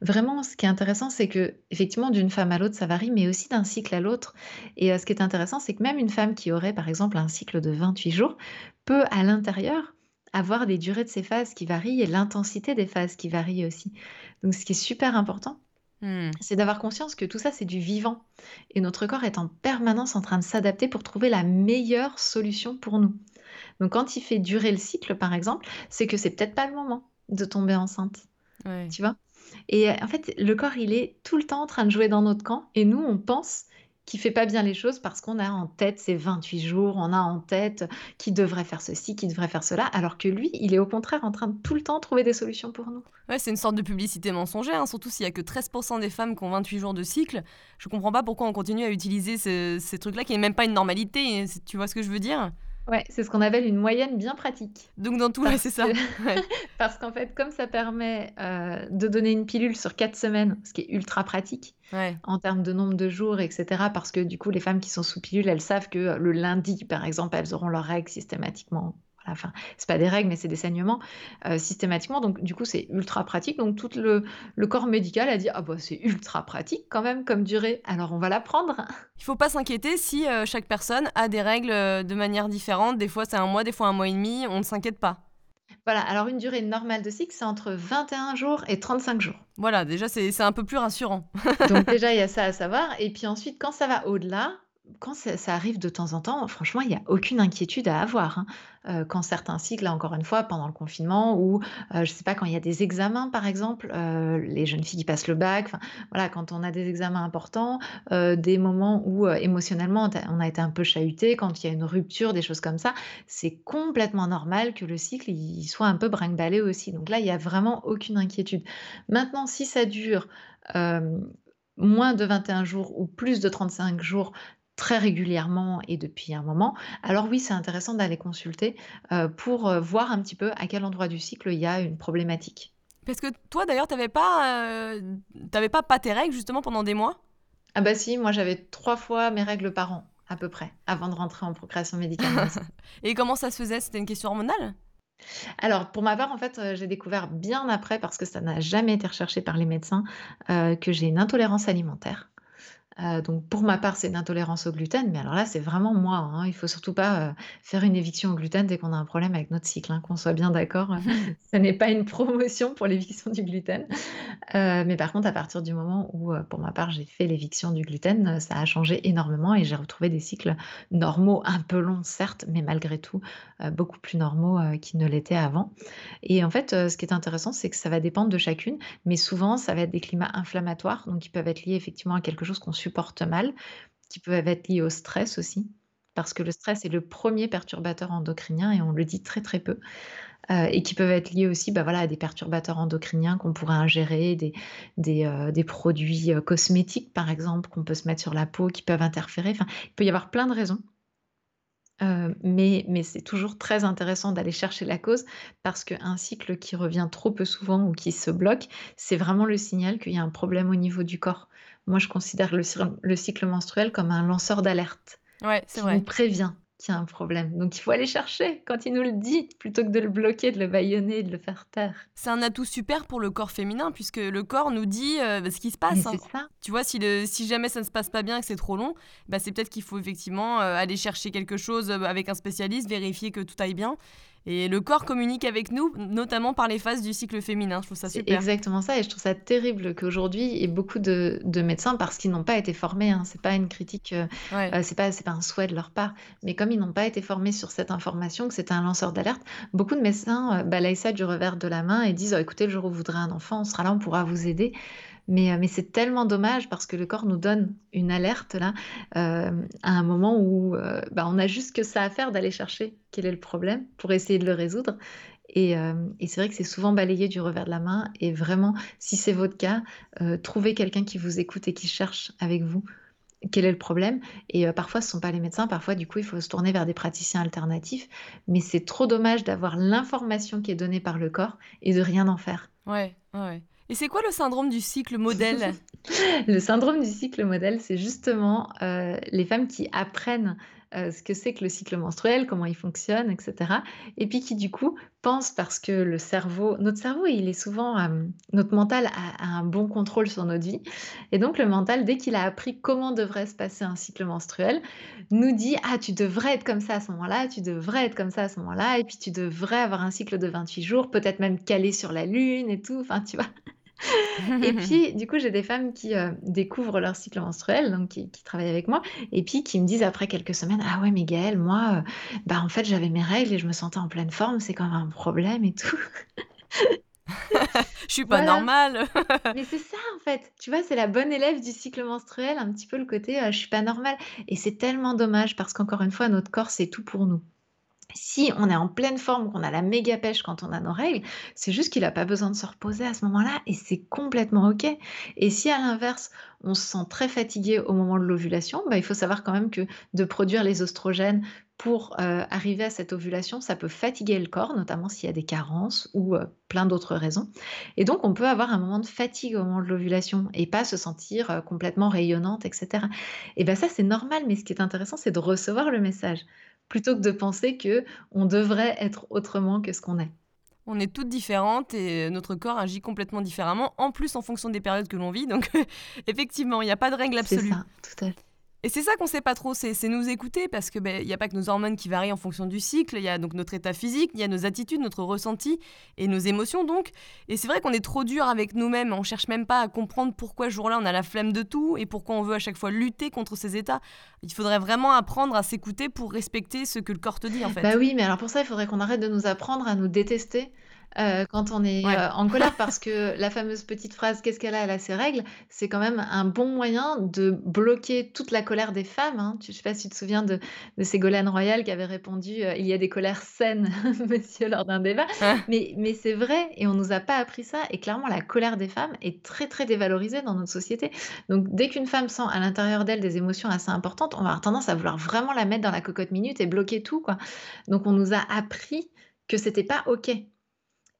B: Vraiment, ce qui est intéressant, c'est que effectivement, d'une femme à l'autre, ça varie, mais aussi d'un cycle à l'autre. Et heu, ce qui est intéressant, c'est que même une femme qui aurait, par exemple, un cycle de 28 jours, peut, à l'intérieur, avoir des durées de ces phases qui varient et l'intensité des phases qui varient aussi. Donc ce qui est super important,
A: Hmm.
B: c'est d'avoir conscience que tout ça, c'est du vivant et notre corps est en permanence en train de s'adapter pour trouver la meilleure solution pour nous. Donc quand il fait durer le cycle, par exemple, c'est que c'est peut-être pas le moment de tomber enceinte,
A: Ouais.
B: tu vois? Et euh, en fait, le corps, il est tout le temps en train de jouer dans notre camp et nous, on pense qu'il fait pas bien les choses parce qu'on a en tête ces 28 jours, on a en tête qu'il devrait faire ceci, qu'il devrait faire cela, alors que lui, il est au contraire en train de tout le temps trouver des solutions pour nous.
A: Ouais, c'est une sorte de publicité mensongère, hein, surtout s'il y a que 13% des femmes qui ont 28 jours de cycle. Je comprends pas pourquoi on continue à utiliser ce- ces trucs-là qui n'est même pas une normalité. Tu vois ce que je veux dire?
B: Ouais, c'est ce qu'on appelle une moyenne bien pratique.
A: Donc dans tout, c'est ça. Ouais.
B: parce qu'en fait, comme ça permet, heu, de donner une pilule sur 4 semaines, ce qui est ultra pratique
A: Ouais.
B: en termes de nombre de jours et cetera, parce que du coup, les femmes qui sont sous pilule, elles savent que, heu, le lundi, par exemple, elles auront leurs règles systématiquement. Voilà, enfin, c'est pas des règles, mais c'est des saignements, heu, systématiquement, donc du coup, c'est ultra pratique. Donc tout le le corps médical a dit: «Ah bah, c'est ultra pratique quand même comme durée, alors on va la prendre».
A: Il faut pas s'inquiéter si euh, chaque personne a des règles euh, de manière différente. Des fois, c'est un mois, des fois un mois et demi. On ne s'inquiète pas.
B: Voilà, alors une durée normale de cycle, c'est entre 21 jours et 35 jours.
A: Voilà, déjà, c'est un peu plus rassurant.
B: Donc déjà, il y a ça à savoir et puis ensuite, quand ça va au-delà, quand ça arrive de temps en temps, franchement, il y a aucune inquiétude à avoir, hein. Heu, quand certains cycles, encore une fois, pendant le confinement ou, heu, je sais pas, quand il y a des examens, par exemple, heu, les jeunes filles qui passent le bac, voilà, quand on a des examens importants, des moments où, émotionnellement, on a été un peu chahuté, quand il y a une rupture, des choses comme ça, c'est complètement normal que le cycle, soit un peu brinque-ballé aussi. Donc là, il y a vraiment aucune inquiétude. Maintenant, si ça dure, moins de 21 jours ou plus de 35 jours très régulièrement et depuis un moment, alors oui, c'est intéressant d'aller consulter, heu, pour, heu, voir un petit peu à quel endroit du cycle il y a une problématique.
A: Parce que toi, d'ailleurs, t'avais pas, euh, pas pas tes règles justement pendant des mois?
B: Ah bah si, moi j'avais 3 fois mes règles par an, à peu près, avant de rentrer en procréation médicale non
A: Et comment ça se faisait? C'était une question hormonale?
B: Alors pour ma part, en fait, heu, j'ai découvert bien après, parce que ça n'a jamais été recherché par les médecins, que j'ai une intolérance alimentaire. Heu, donc pour ma part, c'est une intolérance au gluten, mais alors là, c'est vraiment moi, hein. Il faut surtout pas, heu, faire une éviction au gluten dès qu'on a un problème avec notre cycle, hein, qu'on soit bien d'accord, ce n'est pas une promotion pour l'éviction du gluten. Heu, mais par contre, à partir du moment où, pour ma part, j'ai fait l'éviction du gluten, ça a changé énormément et j'ai retrouvé des cycles normaux, un peu longs certes, mais malgré tout, beaucoup plus normaux, qu'ils ne l'étaient avant. Et en fait, ce qui est intéressant, c'est que ça va dépendre de chacune, mais souvent, ça va être des climats inflammatoires, donc qui peuvent être liés effectivement à quelque chose qu'on supporte mal, qui peuvent être liés au stress aussi, parce que le stress est le premier perturbateur endocrinien et on le dit très, très peu. Heu et qui peuvent être liés aussi, bah, voilà, à des perturbateurs endocriniens qu'on pourrait ingérer, des des, des produits, heu, cosmétiques, par exemple, qu'on peut se mettre sur la peau, qui peuvent interférer. Il peut y avoir plein de raisons. Mais mais c'est toujours très intéressant d'aller chercher la cause parce qu'un cycle qui revient trop peu souvent ou qui se bloque, c'est vraiment le signal qu'il y a un problème au niveau du corps. Moi, je considère le cycle menstruel comme un lanceur d'alerte
A: Ouais, c'est
B: qui nous
A: vrai.
B: prévient qu'il y a un problème. Donc il faut aller chercher quand il nous le dit, plutôt que de le bloquer, de le bâillonner, de le faire taire.
A: C'est un atout super pour le corps féminin puisque le corps nous dit euh, bah, ce qui se passe. hein.
B: c'est ça.
A: Tu vois, si, le, si jamais ça ne se passe pas bien et que c'est trop long, bah, c'est peut-être qu'il faut effectivement euh, aller chercher quelque chose euh, avec un spécialiste, vérifier que tout aille bien. Et le corps communique avec nous, notamment par les phases du cycle féminin. Je trouve ça
B: C'est
A: super.
B: exactement ça et je trouve ça terrible qu'aujourd'hui, ait beaucoup de de médecins parce qu'ils n'ont pas été formés, hein, c'est pas une critique, heu
A: Ouais.
B: heu, c'est pas un souhait de leur part, mais comme ils n'ont pas été formés sur cette information, que c'est un lanceur d'alerte, beaucoup de médecins, heu, balayent ça du revers de la main et disent: «Oh écoutez, le jour où vous voudrez un enfant, on sera là, on pourra vous aider». Mais, mais c'est tellement dommage parce que le corps nous donne une alerte là, à un moment où bah, on a juste que ça à faire d'aller chercher quel est le problème pour essayer de le résoudre. Et, et c'est vrai que c'est souvent balayé du revers de la main. Et vraiment, si c'est votre cas, trouvez quelqu'un qui vous écoute et qui cherche avec vous quel est le problème Et parfois, ce ne sont pas les médecins, parfois, du coup, il faut se tourner vers des praticiens alternatifs. Mais c'est trop dommage d'avoir l'information qui est donnée par le corps et de rien en faire.
A: Ouais, ouais. Et c'est quoi le syndrome du cycle modèle?
B: Le syndrome du cycle modèle, c'est justement les femmes qui apprennent euh, ce que c'est que le cycle menstruel, comment il fonctionne, etc. Et puis qui du coup pense parce que le cerveau, notre cerveau, il est souvent, euh, notre mental a, un bon contrôle sur notre vie. Et donc le mental, dès qu'il a appris comment devrait se passer un cycle menstruel, nous dit ah tu devrais être comme ça à ce moment-là, tu devrais être comme ça à ce moment-là, et puis tu devrais avoir un cycle de 28 jours, peut-être même calé sur la lune et tout. Enfin tu vois. et puis, du coup, j'ai des femmes qui euh, découvrent leur cycle menstruel, donc qui, travaillent avec moi, et puis qui me disent après quelques semaines, ah ouais, mais Gaëlle, moi, euh, bah en fait, j'avais mes règles et je me sentais en pleine forme, c'est quand même un problème et tout.
A: je suis pas normale.
B: mais c'est ça en fait. Tu vois, c'est la bonne élève du cycle menstruel, un petit peu le côté euh, je suis pas normale. Et c'est tellement dommage parce qu'encore une fois, notre corps, c'est tout pour nous. Si on est en pleine forme, qu'on a la méga pêche quand on a nos règles, c'est juste qu'il n'a pas besoin de se reposer à ce moment-là et c'est complètement OK. Et si à l'inverse, on se sent très fatigué au moment de l'ovulation, bah, il faut savoir quand même que de produire les oestrogènes pour euh, arriver à cette ovulation, ça peut fatiguer le corps, notamment s'il y a des carences ou euh, plein d'autres raisons. Et donc, on peut avoir un moment de fatigue au moment de l'ovulation et pas se sentir euh, complètement rayonnante, etc. Et bien ça, c'est normal, mais ce qui est intéressant, c'est de recevoir le message plutôt que de penser que on devrait être autrement que ce qu'on est.
A: On est toutes différentes et notre corps agit complètement différemment, en plus en fonction des périodes que l'on vit. Donc effectivement, il n'y a pas de règle absolue.
B: C'est ça, tout à fait.
A: Et c'est ça qu'on sait pas trop, c'est nous écouter parce que ben, il n'y a pas que nos hormones qui varient en fonction du cycle, il y a donc notre état physique, il y a nos attitudes, notre ressenti et nos émotions donc. Et c'est vrai qu'on est trop dur avec nous-mêmes, on cherche même pas à comprendre pourquoi jour-là on a la flemme de tout et pourquoi on veut à chaque fois lutter contre ces états. Il faudrait vraiment apprendre à s'écouter pour respecter ce que le corps te dit en fait.
B: Bah oui, mais alors pour ça il faudrait qu'on arrête de nous apprendre à nous détester euh, quand on est euh, en colère parce que la fameuse petite phrase qu'est-ce qu'elle a? Elle a ses règles. C'est quand même un bon moyen de bloquer toute la colère des femmes hein. je ne sais pas si tu te souviens de, de Ségolène Royal qui avait répondu euh, il y a des colères saines monsieur lors d'un débat. Ah. mais, mais c'est vrai et on nous a pas appris ça. Et clairement la colère des femmes est très très dévalorisée dans notre société. Donc dès qu'une femme sent à l'intérieur d'elle des émotions assez importantes on va avoir tendance à vouloir vraiment la mettre dans la cocotte minute et bloquer tout quoi. Donc on nous a appris que c'était pas ok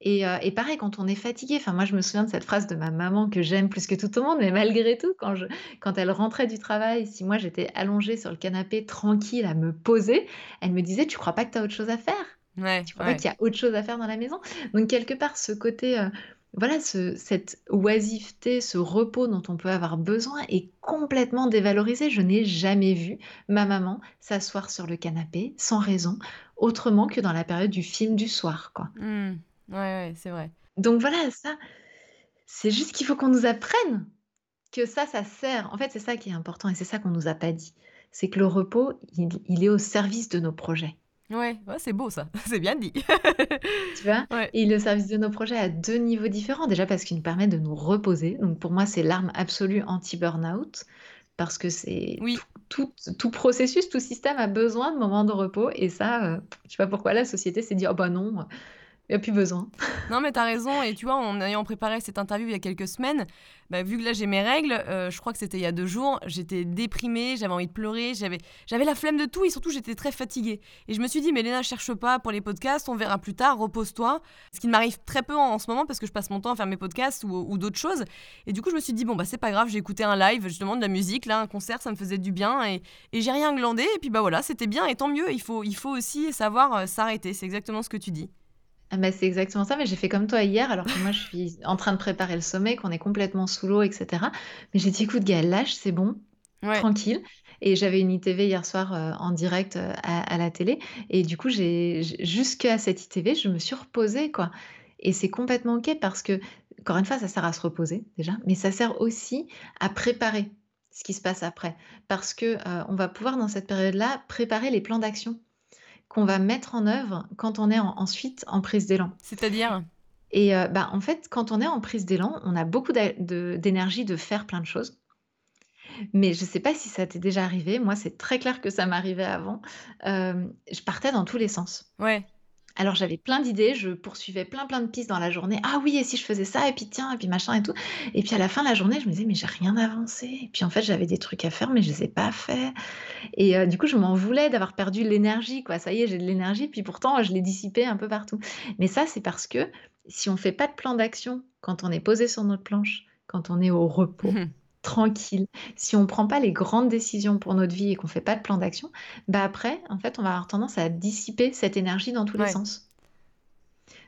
B: euh, et, pareil, quand on est fatigué, enfin moi je me souviens de cette phrase de ma maman que j'aime plus que tout au monde, mais malgré tout, quand, je, quand elle rentrait du travail, si moi j'étais allongée sur le canapé tranquille à me poser, elle me disait, tu crois pas que tu as autre chose à faire?
A: Ouais,
B: Tu crois pas qu'il y a autre chose à faire dans la maison? Donc quelque part, ce côté... Euh, voilà, ce, cette oisiveté, ce repos dont on peut avoir besoin est complètement dévalorisé. Je n'ai jamais vu ma maman s'asseoir sur le canapé sans raison, autrement que dans la période du film du soir. Quoi.
A: Mmh. Ouais, ouais, c'est vrai.
B: Donc voilà, ça, c'est juste qu'il faut qu'on nous apprenne que ça, ça sert. En fait, c'est ça qui est important et c'est ça qu'on nous a pas dit. C'est que le repos, il, est au service de nos projets.
A: Ouais, ouais, c'est beau ça, c'est bien dit.
B: Tu vois? Et il est au service de nos projets à deux niveaux différents. Déjà parce qu'il nous permet de nous reposer. Donc pour moi, c'est l'arme absolue anti-burnout. Parce que c'est
A: Oui,
B: tout, tout, processus, tout système a besoin de moments de repos. Et ça, euh, je sais pas pourquoi la société s'est dit, oh bah non, il n'y a plus besoin.
A: Non, mais tu as raison. Et tu vois, en ayant préparé cette interview il y a quelques semaines, bah, vu que là j'ai mes règles, euh, je crois que c'était il y a deux jours, j'étais déprimée, j'avais envie de pleurer, j'avais, la flemme de tout et surtout j'étais très fatiguée. Et je me suis dit, mais Léna, cherche pas pour les podcasts, on verra plus tard, repose-toi. Ce qui m'arrive très peu en, ce moment parce que je passe mon temps à faire mes podcasts ou, d'autres choses. Et du coup, je me suis dit, bon, bah c'est pas grave, j'ai écouté un live, justement de la musique, là, un concert, ça me faisait du bien et, et j'ai rien glandé. Et puis bah voilà, c'était bien et tant mieux. Il faut, il faut aussi savoir euh, s'arrêter. C'est exactement ce que tu dis.
B: Ah bah, c'est exactement ça, mais j'ai fait comme toi hier, alors que moi je suis en train de préparer le sommet, qu'on est complètement sous l'eau, etc. Mais j'ai dit, écoute, Gaël, lâche, c'est bon, tranquille. Et j'avais une ITV hier soir euh, en direct euh, à, la télé. Et du coup, j'ai jusqu'à cette ITV, je me suis reposée, quoi. Et c'est complètement OK parce que, encore une fois, ça sert à se reposer déjà, mais ça sert aussi à préparer ce qui se passe après. Parce que euh, on va pouvoir, dans cette période-là, préparer les plans d'action qu'on va mettre en œuvre quand on est ensuite en prise d'élan.
A: C'est-à-dire?
B: Et euh, bah, en fait, quand on est en prise d'élan, on a beaucoup de- d'énergie de faire plein de choses. Mais je ne sais pas si ça t'est déjà arrivé. Moi, c'est très clair que ça m'arrivait avant. Euh, je partais dans tous les sens.
A: Ouais.
B: Alors j'avais plein d'idées, je poursuivais plein plein de pistes dans la journée. Ah oui, et si je faisais ça, et puis tiens, et puis machin et tout. Et puis à la fin de la journée, je me disais, mais j'ai rien avancé. Et puis en fait, j'avais des trucs à faire, mais je les ai pas faits. Et euh, du coup, je m'en voulais d'avoir perdu l'énergie, quoi. Ça y est, j'ai de l'énergie, puis pourtant, je l'ai dissipée un peu partout. Mais ça, c'est parce que si on fait pas de plan d'action quand on est posé sur notre planche, quand on est au repos, tranquille, si on prend pas les grandes décisions pour notre vie et qu'on fait pas de plan d'action, bah après, en fait, on va avoir tendance à dissiper cette énergie dans tous les sens.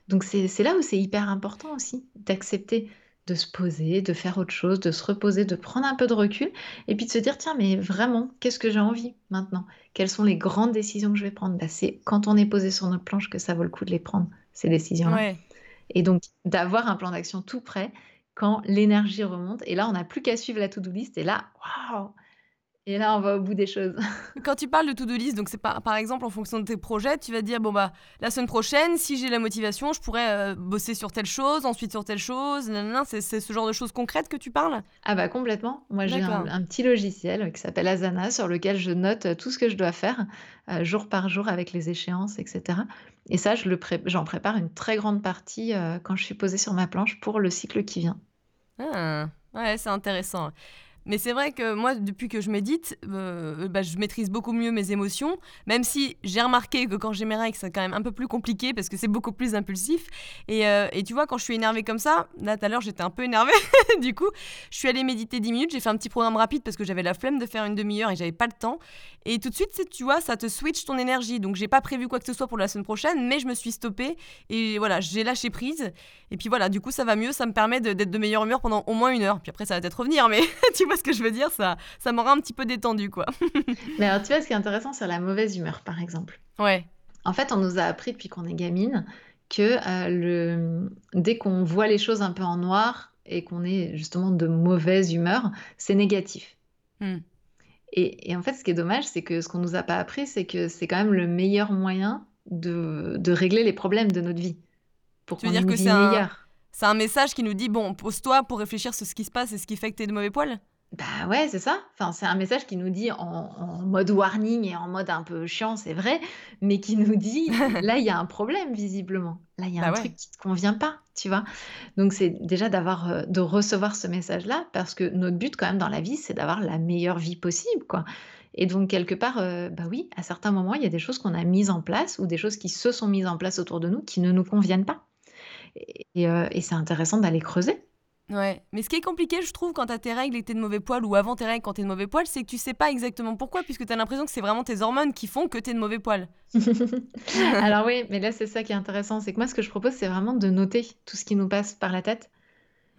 B: Donc c'est c'est là où c'est hyper important aussi d'accepter de se poser, de faire autre chose, de se reposer, de prendre un peu de recul et puis de se dire tiens mais vraiment qu'est-ce que j'ai envie maintenant? Quelles sont les grandes décisions que je vais prendre? Bah, c'est quand on est posé sur notre planche que ça vaut le coup de les prendre, ces décisions-là.
A: Ouais.
B: Et donc d'avoir un plan d'action tout prêt quand l'énergie remonte et là on n'a plus qu'à suivre la to-do list et là waouh! Et là on va au bout des choses.
A: Quand tu parles de to-do list, donc c'est par, par exemple en fonction de tes projets, tu vas te dire bon bah la semaine prochaine, si j'ai la motivation, je pourrais euh, bosser sur telle chose, ensuite sur telle chose. C'est c'est ce genre de choses concrètes que tu parles?
B: Ah bah complètement. Moi j'ai un, petit logiciel qui s'appelle Asana sur lequel je note euh, tout ce que je dois faire euh, jour par jour avec les échéances, etc. Et ça, je le pré- j'en prépare une très grande partie euh, quand je suis posée sur ma planche pour le cycle qui vient.
A: Ah, ouais, c'est intéressant. Mais c'est vrai que moi, depuis que je médite, euh, bah, je maîtrise beaucoup mieux mes émotions, même si j'ai remarqué que quand j'ai mes règles, c'est quand même un peu plus compliqué parce que c'est beaucoup plus impulsif. Et, euh, tu vois, quand je suis énervée comme ça, là tout à l'heure j'étais un peu énervée, du coup, je suis allée méditer 10 minutes, j'ai fait un petit programme rapide parce que j'avais la flemme de faire une demi-heure et j'avais pas le temps. Et tout de suite, tu vois, ça te switch ton énergie. Donc j'ai pas prévu quoi que ce soit pour la semaine prochaine, mais je me suis stoppée et voilà, j'ai lâché prise. Et puis voilà, du coup, ça va mieux, ça me permet de- d'être de meilleure humeur pendant au moins une heure. Puis après, ça va peut-être revenir, mais tu vois ce que je veux dire, ça, ça m'aura un petit peu détendu, quoi.
B: Mais alors tu vois, ce qui est intéressant, c'est la mauvaise humeur, par exemple.
A: Ouais,
B: En fait, on nous a appris depuis qu'on est gamine que euh, le... dès qu'on voit les choses un peu en noir et qu'on est justement de mauvaise humeur, c'est négatif.
A: Hmm.
B: Et, et en fait, ce qui est dommage, c'est que ce qu'on nous a pas appris, c'est que c'est quand même le meilleur moyen de, de régler les problèmes de notre vie pour
A: Tu veux dire que un- c'est un message qui nous dit bon, pose-toi pour réfléchir sur ce qui se passe et ce qui fait que t'es de mauvais poil?
B: Bah ouais, c'est ça. Enfin, c'est un message qui nous dit en, en mode warning et en mode un peu chiant, c'est vrai, mais qui nous dit là, il y a un problème visiblement. Là, il y a
A: Bah
B: un
A: ouais.
B: truc qui te convient pas, tu vois. Donc c'est déjà d'avoir euh, de recevoir ce message-là parce que notre but quand même dans la vie, c'est d'avoir la meilleure vie possible, quoi. Et donc quelque part, euh, bah oui, à certains moments, il y a des choses qu'on a mises en place ou des choses qui se sont mises en place autour de nous qui ne nous conviennent pas. Et, et, euh, et c'est intéressant d'aller creuser.
A: Ouais, mais ce qui est compliqué, je trouve, quand t'as tes règles et que t'es de mauvais poil, ou avant tes règles quand t'es de mauvais poil, c'est que tu sais pas exactement pourquoi, puisque t'as l'impression que c'est vraiment tes hormones qui font que t'es de mauvais poil.
B: Alors oui, mais là c'est ça qui est intéressant, c'est que moi ce que je propose c'est vraiment de noter tout ce qui nous passe par la tête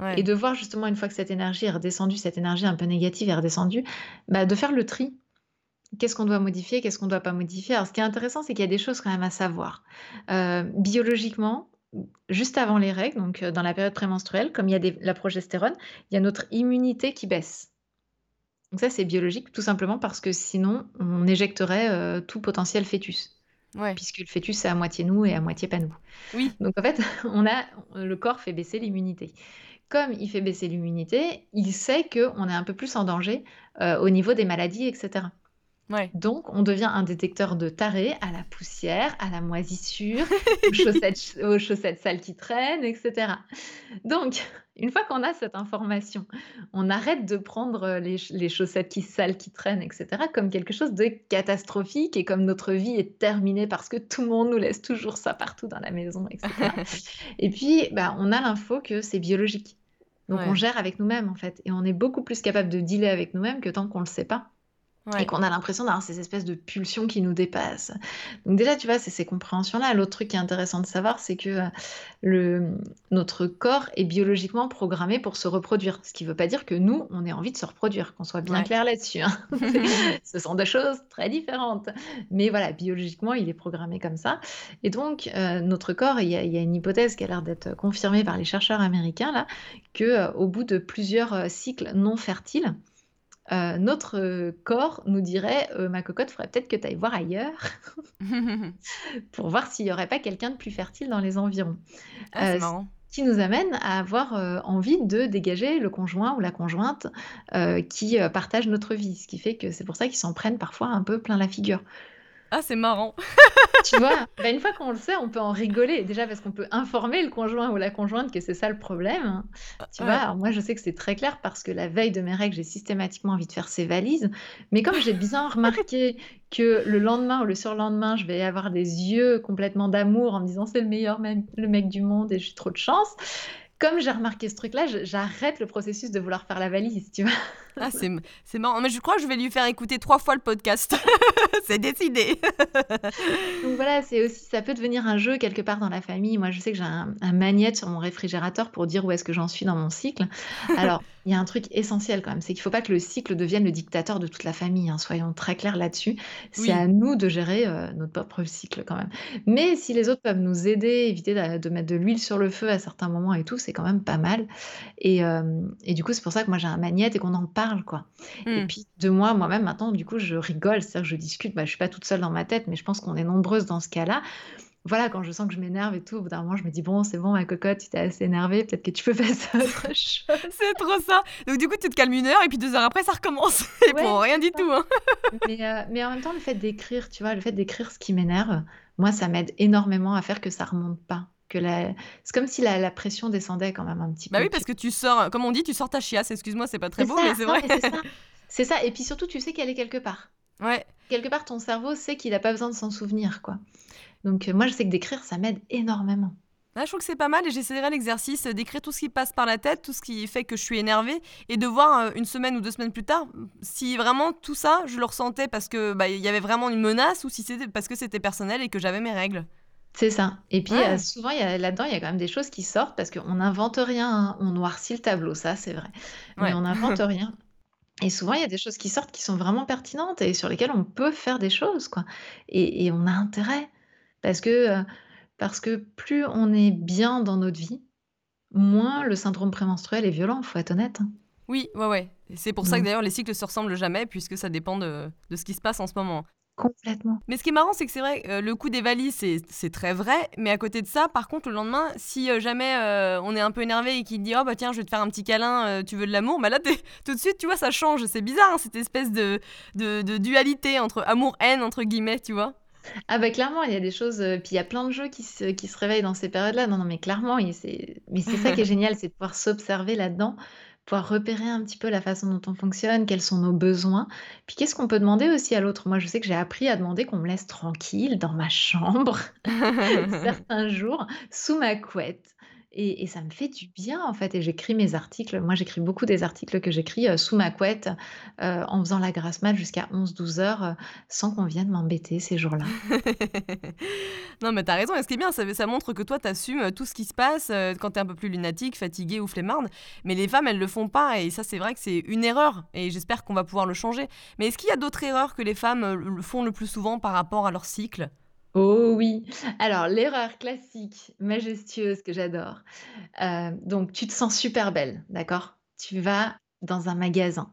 A: Ouais.
B: et de voir justement une fois que cette énergie est redescendue, cette énergie un peu négative est redescendue, bah, de faire le tri. Qu'est-ce qu'on doit modifier, qu'est-ce qu'on ne doit pas modifier? Alors ce qui est intéressant c'est qu'il y a des choses quand même à savoir. Euh, biologiquement, juste avant les règles, donc euh, dans la période prémenstruelle, comme il y a des- la progestérone, il y a notre immunité qui baisse. Donc ça c'est biologique tout simplement parce que sinon on éjecterait euh, tout potentiel fœtus
A: Ouais.
B: puisque le fœtus c'est à moitié nous et à moitié pas nous.
A: Oui.
B: Donc en fait, on a le corps fait baisser l'immunité. Comme il fait baisser l'immunité, il sait qu'on est un peu plus en danger euh, au niveau des maladies, etc.
A: Ouais.
B: Donc on devient un détecteur de tarés à la poussière, à la moisissure, aux chaussettes, aux chaussettes sales qui traînent, etc. Donc une fois qu'on a cette information, on arrête de prendre les, ch- les chaussettes qui sales qui traînent, etc. comme quelque chose de catastrophique et comme notre vie est terminée parce que tout le monde nous laisse toujours ça partout dans la maison, etc. Et puis, bah, on a l'info que c'est biologique. Donc,
A: Ouais.
B: on gère avec nous-mêmes, en fait. Et on est beaucoup plus capable de dealer avec nous-mêmes que tant qu'on ne le sait pas.
A: Ouais.
B: Et qu'on a l'impression d'avoir ces espèces de pulsions qui nous dépassent. Donc, déjà, tu vois, c'est ces compréhensions-là. L'autre truc qui est intéressant de savoir, c'est que euh, le, notre corps est biologiquement programmé pour se reproduire. Ce qui ne veut pas dire que nous, on ait envie de se reproduire, qu'on soit bien
A: Ouais.
B: clair là-dessus. hein. Ce sont deux choses très différentes. Mais voilà, biologiquement, il est programmé comme ça. Et donc, euh, notre corps, il y, a, il y a une hypothèse qui a l'air d'être confirmée par les chercheurs américains, là, que euh, au bout de plusieurs euh, cycles non fertiles, euh, notre euh, corps nous dirait euh, Ma cocotte, faudrait peut-être que tu ailles voir ailleurs pour voir s'il n'y aurait pas quelqu'un de plus fertile dans les environs.
A: Ah,
B: qui nous amène à avoir, envie de dégager le conjoint ou la conjointe, qui, partage notre vie. Ce qui fait que c'est pour ça qu'ils s'en prennent parfois un peu plein la figure.
A: Ah, c'est marrant.
B: Tu vois? Bah, une fois qu'on le sait, on peut en rigoler. Déjà parce qu'on peut informer le conjoint ou la conjointe que c'est ça le problème. Tu vois? Alors moi, je sais que c'est très clair parce que la veille de mes règles, j'ai systématiquement envie de faire ses valises. Mais comme j'ai bien remarqué que le lendemain ou le surlendemain, je vais avoir des yeux complètement d'amour en me disant: «C'est le meilleur mec le mec du monde et j'ai trop de chance». Comme j'ai remarqué ce truc-là, j'arrête le processus de vouloir faire la valise, tu vois?
A: Ah, c'est marrant, mais je crois que je vais lui faire écouter 3 fois le podcast. C'est décidé.
B: Donc voilà, c'est aussi ça peut devenir un jeu quelque part dans la famille. Moi, je sais que j'ai un un magnète sur mon réfrigérateur pour dire où est-ce que j'en suis dans mon cycle. Alors, il y a un truc essentiel quand même, c'est qu'il faut pas que le cycle devienne le dictateur de toute la famille, hein, soyons très clairs là-dessus. C'est
A: Oui.
B: à nous de gérer, heu, notre propre cycle quand même. Mais si les autres peuvent nous aider, éviter de mettre de l'huile sur le feu à certains moments et tout, c'est quand même pas mal et et du coup, c'est pour ça que moi j'ai un magnète et qu'on en parle, quoi et
A: Mmh.
B: puis de moi, moi-même maintenant, du coup, je rigole, c'est-à-dire que je discute, bah, je suis pas toute seule dans ma tête, mais je pense qu'on est nombreuses dans ce cas-là. Voilà, quand je sens que je m'énerve et tout, au bout d'un moment, je me dis: «Bon, c'est bon ma cocotte, tu t'es assez énervée, peut-être que tu peux passer à autre chose».
A: C'est trop ça. Donc du coup, tu te calmes 1 heure et puis 2 heures après, ça recommence et
B: Ouais,
A: pour rien du tout, hein.
B: Mais heu, mais en même temps, le fait d'écrire, tu vois, le fait d'écrire ce qui m'énerve, moi, ça m'aide énormément à faire que ça remonte pas, que la c'est comme si la la pression descendait quand même un petit
A: Bah
B: peu,
A: oui,
B: tu
A: parce que tu sors, comme on dit, tu sors ta chiasse. Excuse-moi, c'est pas très beau,
B: ça,
A: mais c'est vrai.
B: c'est ça. Ça et puis surtout, tu sais qu'elle est quelque part.
A: Ouais.
B: Quelque part, ton cerveau sait qu'il a pas besoin de s'en souvenir, quoi. Donc heu, moi, je sais que d'écrire, ça m'aide énormément.
A: Ah, je trouve que c'est pas mal et j'essaierai l'exercice, d'écrire tout ce qui passe par la tête, tout ce qui fait que je suis énervée et de voir, heu, 1 semaine ou 2 semaines plus tard, si vraiment tout ça, je le ressentais parce que, bah, il y avait vraiment une menace ou si c'était parce que c'était personnel et que j'avais mes règles.
B: C'est ça et puis,
A: Ouais.
B: souvent, là-dedans, il y a quand même des choses qui sortent parce qu'on n'invente rien, hein. On noircit le tableau, ça, c'est vrai. Mais
A: Ouais.
B: on n'invente rien et souvent, il y a des choses qui sortent qui sont vraiment pertinentes et sur lesquelles on peut faire des choses, quoi et et on a intérêt parce que, heu, parce que plus on est bien dans notre vie, moins le syndrome prémenstruel est violent, faut être honnête, hein.
A: Oui, ouais, ouais c'est pour ça que d'ailleurs les cycles se ressemblent jamais puisque ça dépend de de ce qui se passe en ce moment.
B: Complètement.
A: Mais ce qui est marrant, c'est que c'est vrai, heu, le coup des valises, c'est très vrai, mais à côté de ça, par contre, le lendemain, si, heu, jamais, on est un peu énervé et qu'il dit: «Oh bah tiens, je vais te faire un petit câlin, tu veux de l'amour?» bah là, tout de suite, tu vois, ça change. C'est bizarre, hein, cette espèce de de de dualité entre «amour-haine» entre guillemets, tu vois?
B: Ah bah clairement, il y a des choses, heu, puis il y a plein de jeux qui se qui se réveillent dans ces périodes-là. Non, non, mais clairement et c'est mais c'est ça qui est génial, c'est de pouvoir s'observer là-dedans, pouvoir repérer un petit peu la façon dont on fonctionne, quels sont nos besoins. Puis qu'est-ce qu'on peut demander aussi à l'autre? Moi, je sais que j'ai appris à demander qu'on me laisse tranquille dans ma chambre certains jours, sous ma couette et ça me fait du bien, en fait et j'écris mes articles. Moi, j'écris beaucoup des articles que j'écris, heu, sous ma couette, heu, en faisant la grasse mat jusqu'à 11-12 heures, heu, sans qu'on vienne m'embêter ces jours-là.
A: Non, mais tu as raison et ce qui est bien, ça montre que toi, tu assumes, tout ce qui se passe, quand tu es un peu plus lunatique, fatiguée ou flemmarde. Mais les femmes, elles le font pas et ça, c'est vrai que c'est une erreur et j'espère qu'on va pouvoir le changer. Mais est-ce qu'il y a d'autres erreurs que les femmes, font le plus souvent par rapport à leur cycle?
B: Oh oui! Alors l'erreur classique, majestueuse que j'adore, heu, donc tu te sens super belle, d'accord? Tu vas dans un magasin,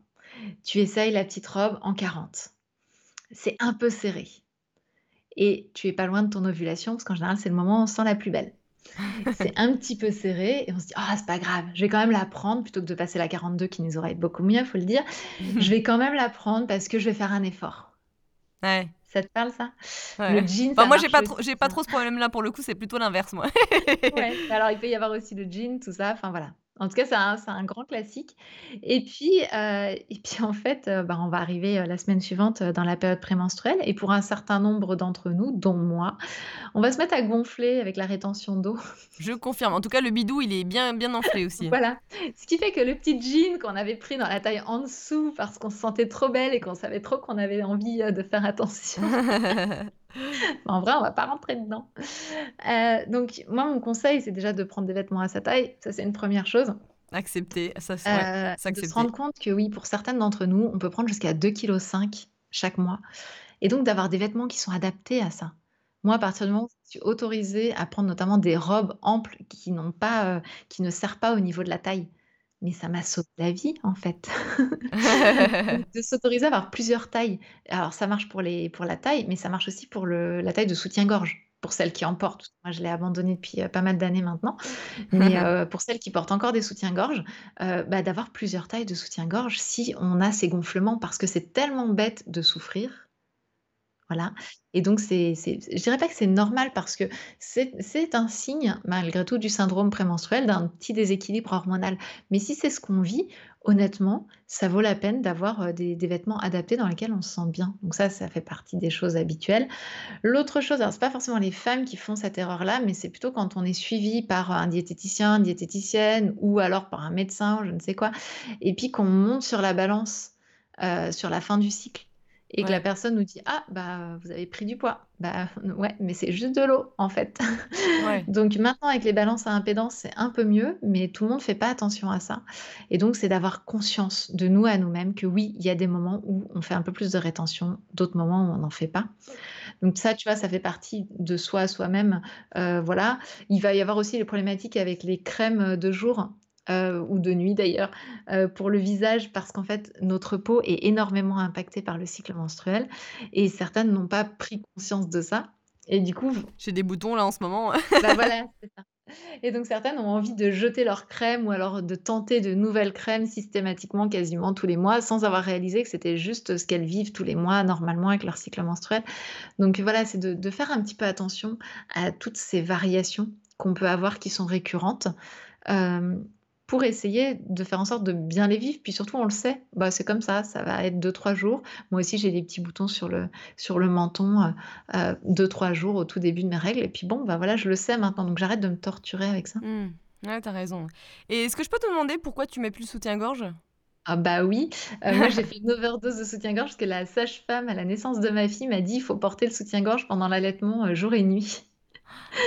B: tu essayes la petite robe en 40. C'est un peu serré et tu es pas loin de ton ovulation parce qu'en général, c'est le moment où on se sent la plus belle. C'est un petit peu serré et on se dit: «Ah c'est pas grave, je vais quand même la prendre» plutôt que de passer la 42 qui nous aurait beaucoup mieux, faut le dire. Je vais quand même la prendre parce que je vais faire un effort.
A: Ouais.
B: Ça te parle ça? Le jean,
A: Bah,
B: ça
A: moi, j'ai pas trop j'ai pas trop ce problème-là pour le coup, c'est plutôt l'inverse, moi.
B: Ouais, alors il peut y avoir aussi le jean, tout ça, enfin voilà. En tout cas, c'est un grand classique et puis, heu et puis en fait, heu, bah, on va arriver, heu, la semaine suivante, dans la période prémenstruelle et pour un certain nombre d'entre nous, dont moi, on va se mettre à gonfler avec la rétention d'eau.
A: Je confirme. En tout cas, le bidou, il est bien bien enflé aussi.
B: Voilà. Ce qui fait que le petit jean qu'on avait pris dans la taille en dessous parce qu'on se sentait trop belle et qu'on savait trop qu'on avait envie, de faire attention En vrai, on va pas rentrer dedans. Heu, donc moi, mon conseil, c'est déjà de prendre des vêtements à sa taille. Ça, c'est une première chose.
A: Accepter, ça c'est ouais,
B: de se rendre compte que oui, pour certaines d'entre nous, on peut prendre jusqu'à 2,5 kg chaque mois et donc d'avoir des vêtements qui sont adaptés à ça. Moi, à partir du moment où je suis autorisée à prendre notamment des robes amples qui n'ont pas, heu, qui ne serrent pas au niveau de la taille, mais ça m'a sauvé la vie, en fait. De s'autoriser à avoir plusieurs tailles. Alors ça marche pour les pour la taille, mais ça marche aussi pour le la taille de soutien-gorge. pour celles qui en portent. Moi, je l'ai abandonné depuis, heu, pas mal d'années maintenant. Mais, heu, pour celles qui portent encore des soutiens-gorge, heu, bah, d'avoir plusieurs tailles de soutien-gorge si on a ces gonflements parce que c'est tellement bête de souffrir et donc c'est je dirais pas que c'est normal parce que c'est un signe, malgré tout, du syndrome prémenstruel, d'un petit déséquilibre hormonal. Mais si c'est ce qu'on vit, honnêtement, ça vaut la peine d'avoir, heu, des vêtements adaptés dans lesquels on se sent bien. Donc ça, ça fait partie des choses habituelles. L'autre chose, alors c'est pas forcément les femmes qui font cette erreur-là, mais c'est plutôt quand on est suivi par un diététicien, une diététicienne ou alors par un médecin je ne sais quoi et puis qu'on monte sur la balance, heu, sur la fin du cycle et que la personne nous dit: «Ah bah, vous avez pris du poids». Bah, ouais, mais c'est juste de l'eau, en fait.
A: ouais.
B: Donc maintenant avec les balances à impédance, c'est un peu mieux, mais tout le monde fait pas attention à ça et donc c'est d'avoir conscience de nous à nous-mêmes que oui, il y a des moments où on fait un peu plus de rétention, d'autres moments où on n'en fait pas. Donc ça, tu vois, ça fait partie de soi à soi-même, heu, voilà. Il va y avoir aussi les problématiques avec les crèmes, de jour, heu, ou de nuit d'ailleurs, heu, pour le visage parce qu'en fait, notre peau est énormément impactée par le cycle menstruel et certaines n'ont pas pris conscience de ça et du coup,
A: J'ai des boutons là en ce moment.
B: bah, voilà, c'est ça. Et donc certaines ont envie de jeter leur crème ou alors de tenter de nouvelles crèmes systématiquement, quasiment tous les mois, sans avoir réalisé que c'était juste ce qu'elles vivent tous les mois normalement avec leur cycle menstruel. Donc voilà, c'est de de faire un petit peu attention à toutes ces variations qu'on peut avoir qui sont récurrentes, hem, pour essayer de faire en sorte de bien les vivre. Puis surtout, on le sait, bah, c'est comme ça, ça va être deux trois jours. Moi aussi, j'ai des petits boutons sur le sur le menton, heu heu, 2-3 jours au tout début de mes règles et puis bon, bah, voilà, je le sais maintenant, donc j'arrête de me torturer avec ça.
A: Mmh. Ouais, tu raison. Et est-ce que je peux te demander pourquoi tu mets plus le soutien-gorge?
B: Ah bah oui, heu, moi j'ai fait une overdose de soutien-gorge parce que la sage-femme à la naissance de ma fille m'a dit: «Il faut porter le soutien-gorge pendant l'allaitement, jour et nuit»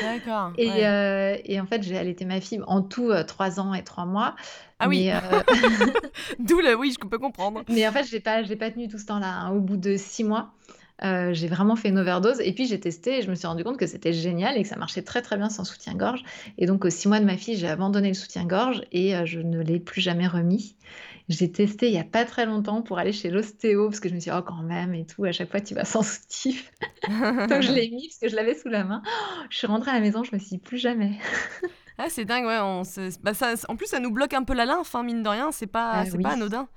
A: D'accord,
B: et
A: ouais.
B: heu et en fait, j'ai allaité ma fille en tout, heu, 3 ans et 3 mois,
A: Ah oui!
B: heu
A: D'où le oui, je peux comprendre.
B: mais en fait, j'ai pas j'ai pas tenu tout ce temps-là, hein. Au bout de 6 mois, heu, j'ai vraiment fait une overdose et puis j'ai testé et je me suis rendu compte que c'était génial et que ça marchait très, très bien sans soutien-gorge et donc aux 6 mois de ma fille, j'ai abandonné le soutien-gorge et je ne l'ai plus jamais remis. J'ai testé il y a pas très longtemps pour aller chez l'ostéo parce que je me suis dit: «Oh quand même et tout, à chaque fois tu vas sans soutif». Donc je l'ai mis parce que je l'avais sous la main. Je suis rentrée à la maison, je me suis dit: «Plus jamais».
A: Ah, c'est dingue, ouais, on se bah, ça en plus, ça nous bloque un peu la lymphe, hein, mine de rien, c'est pas
B: Bah
A: c'est pas anodin.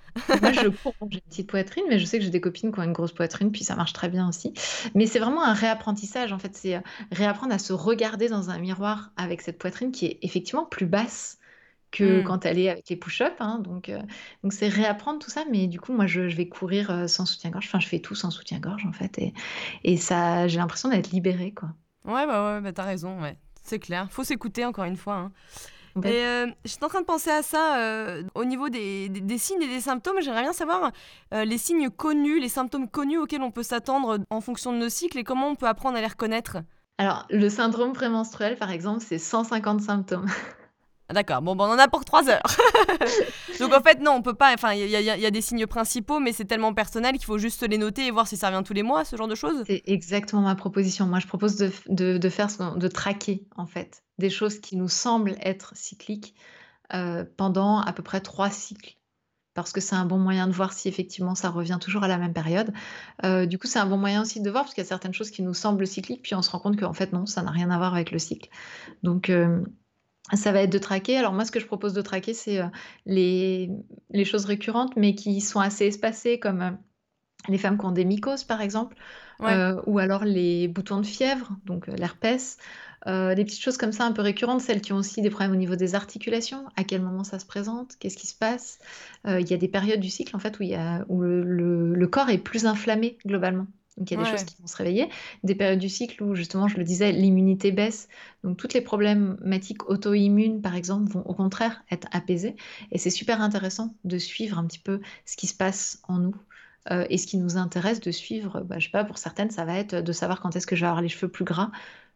B: Moi je cours, j'ai une petite poitrine, mais je sais que j'ai des copines qui ont une grosse poitrine, puis ça marche très bien aussi. Mais c'est vraiment un réapprentissage en fait, c'est, heu, réapprendre à se regarder dans un miroir avec cette poitrine qui est effectivement plus basse que
A: Mmh.
B: quand elle est avec les push-ups, hein, donc heu, donc c'est réapprendre tout ça, mais du coup moi je je vais courir, heu, sans soutien-gorge, enfin je fais tout sans soutien-gorge en fait et et ça j'ai l'impression d'être libérée quoi.
A: Ouais, bah, ouais, bah, tu raison, ouais, c'est clair. Faut s'écouter encore une fois, hein. Et heu, j'étais en train de penser à ça, au niveau des des des signes et des symptômes, j'aimerais bien savoir, les signes connus, les symptômes connus auxquels on peut s'attendre en fonction de nos cycles et comment on peut apprendre à les reconnaître?
B: Alors le syndrome prémenstruel par exemple, c'est 150 symptômes.
A: D'accord, bon, bah, on en a pour 3 heures. Donc en fait, non, on peut pas enfin, il y a des signes principaux, mais c'est tellement personnel qu'il faut juste les noter et voir si ça revient tous les mois, ce genre de choses?
B: C'est exactement ma proposition. Moi, je propose de de faire de traquer, en fait, des choses qui nous semblent être cycliques, heu, pendant à peu près 3 cycles. Parce que c'est un bon moyen de voir si effectivement ça revient toujours à la même période. Heu, du coup, c'est un bon moyen aussi de voir parce qu'il y a certaines choses qui nous semblent cycliques, puis on se rend compte qu'en fait non, ça n'a rien à voir avec le cycle. Donc, hem, ça va être de traquer. Alors moi, ce que je propose de traquer, c'est, heu, les les choses récurrentes, mais qui sont assez espacées comme, heu, les femmes qui ont des mycoses, par exemple,
A: Ouais,
B: heu, ou alors les boutons de fièvre, donc l'herpès, des petites choses comme ça un peu récurrentes, celles qui ont aussi des problèmes au niveau des articulations, à quel moment ça se présente? Qu'est-ce qui se passe? Il y a des périodes du cycle en fait où il y a où le le le corps est plus inflammé globalement. Donc il y a des choses qui vont se réveiller, des périodes du cycle où justement, je le disais, l'immunité baisse. Donc toutes les problématiques auto-immunes, par exemple, vont au contraire être apaisées et c'est super intéressant de suivre un petit peu ce qui se passe en nous. Heu et ce qui nous intéresse de suivre, bah, je sais pas, pour certaines, ça va être, de savoir quand est-ce que je vais avoir les cheveux plus gras,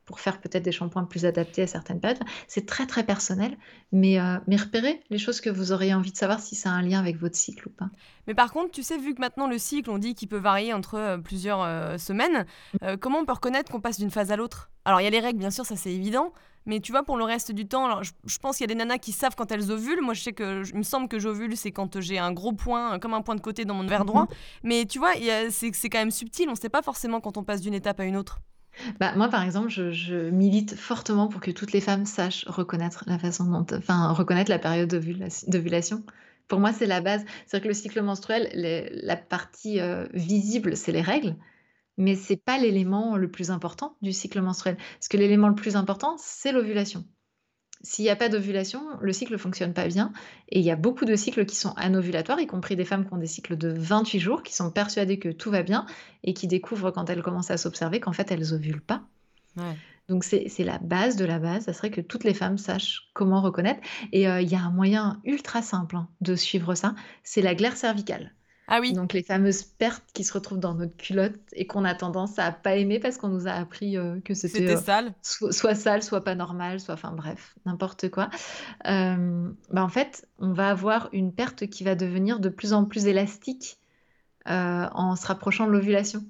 B: pour faire peut-être des shampoings plus adaptés à certaines périodes. C'est très, très personnel, mais mais repérez les choses que vous auriez envie de savoir si ça a un lien avec votre cycle ou pas.
A: mais par contre, tu sais, vu que maintenant le cycle, on dit qu'il peut varier entre, heu, plusieurs, heu, semaines, heu, comment on peut reconnaître qu'on passe d'une phase à l'autre? Alors il y a les règles, bien sûr, ça c'est évident, mais tu vois, pour le reste du temps, alors je je pense qu'il y a des nanas qui savent quand elles ovulent. Moi, je sais que j il me semble que j'ovule, c'est quand, j'ai un gros point, comme un point de côté dans mon verre
B: Mmh
A: droit, mais tu vois, c'est quand même subtil, on sait pas forcément quand on passe d'une étape à une autre.
B: Bah, moi, par exemple, je milite fortement pour que toutes les femmes sachent reconnaître la période d'ovulation. Pour moi, c'est la base. C'est-à-dire que le cycle menstruel, la partie, heu, visible, c'est les règles, mais c'est pas l'élément le plus important du cycle menstruel. Parce que l'élément le plus important, c'est l'ovulation. S'il y a pas d'ovulation, le cycle fonctionne pas bien et il y a beaucoup de cycles qui sont anovulatoires, y compris des femmes qui ont des cycles de 28 jours, qui sont persuadées que tout va bien et qui découvrent quand elles commencent à s'observer qu'en fait elles ovulent pas.
A: Ouais.
B: Donc c'est la base de la base, ça serait que toutes les femmes sachent comment reconnaître et heu, il y a un moyen ultra simple, hein, de suivre ça, c'est la glaire cervicale.
A: Ah oui.
B: Donc les fameuses pertes qui se retrouvent dans notre culotte et qu'on a tendance à pas aimer parce qu'on nous a appris, heu, que c'était, heu,
A: sale?
B: soit soit sale, soit pas normal, soit enfin bref, n'importe quoi. Hem, bah, en fait, on va avoir une perte qui va devenir de plus en plus élastique, heu, en se rapprochant de l'ovulation.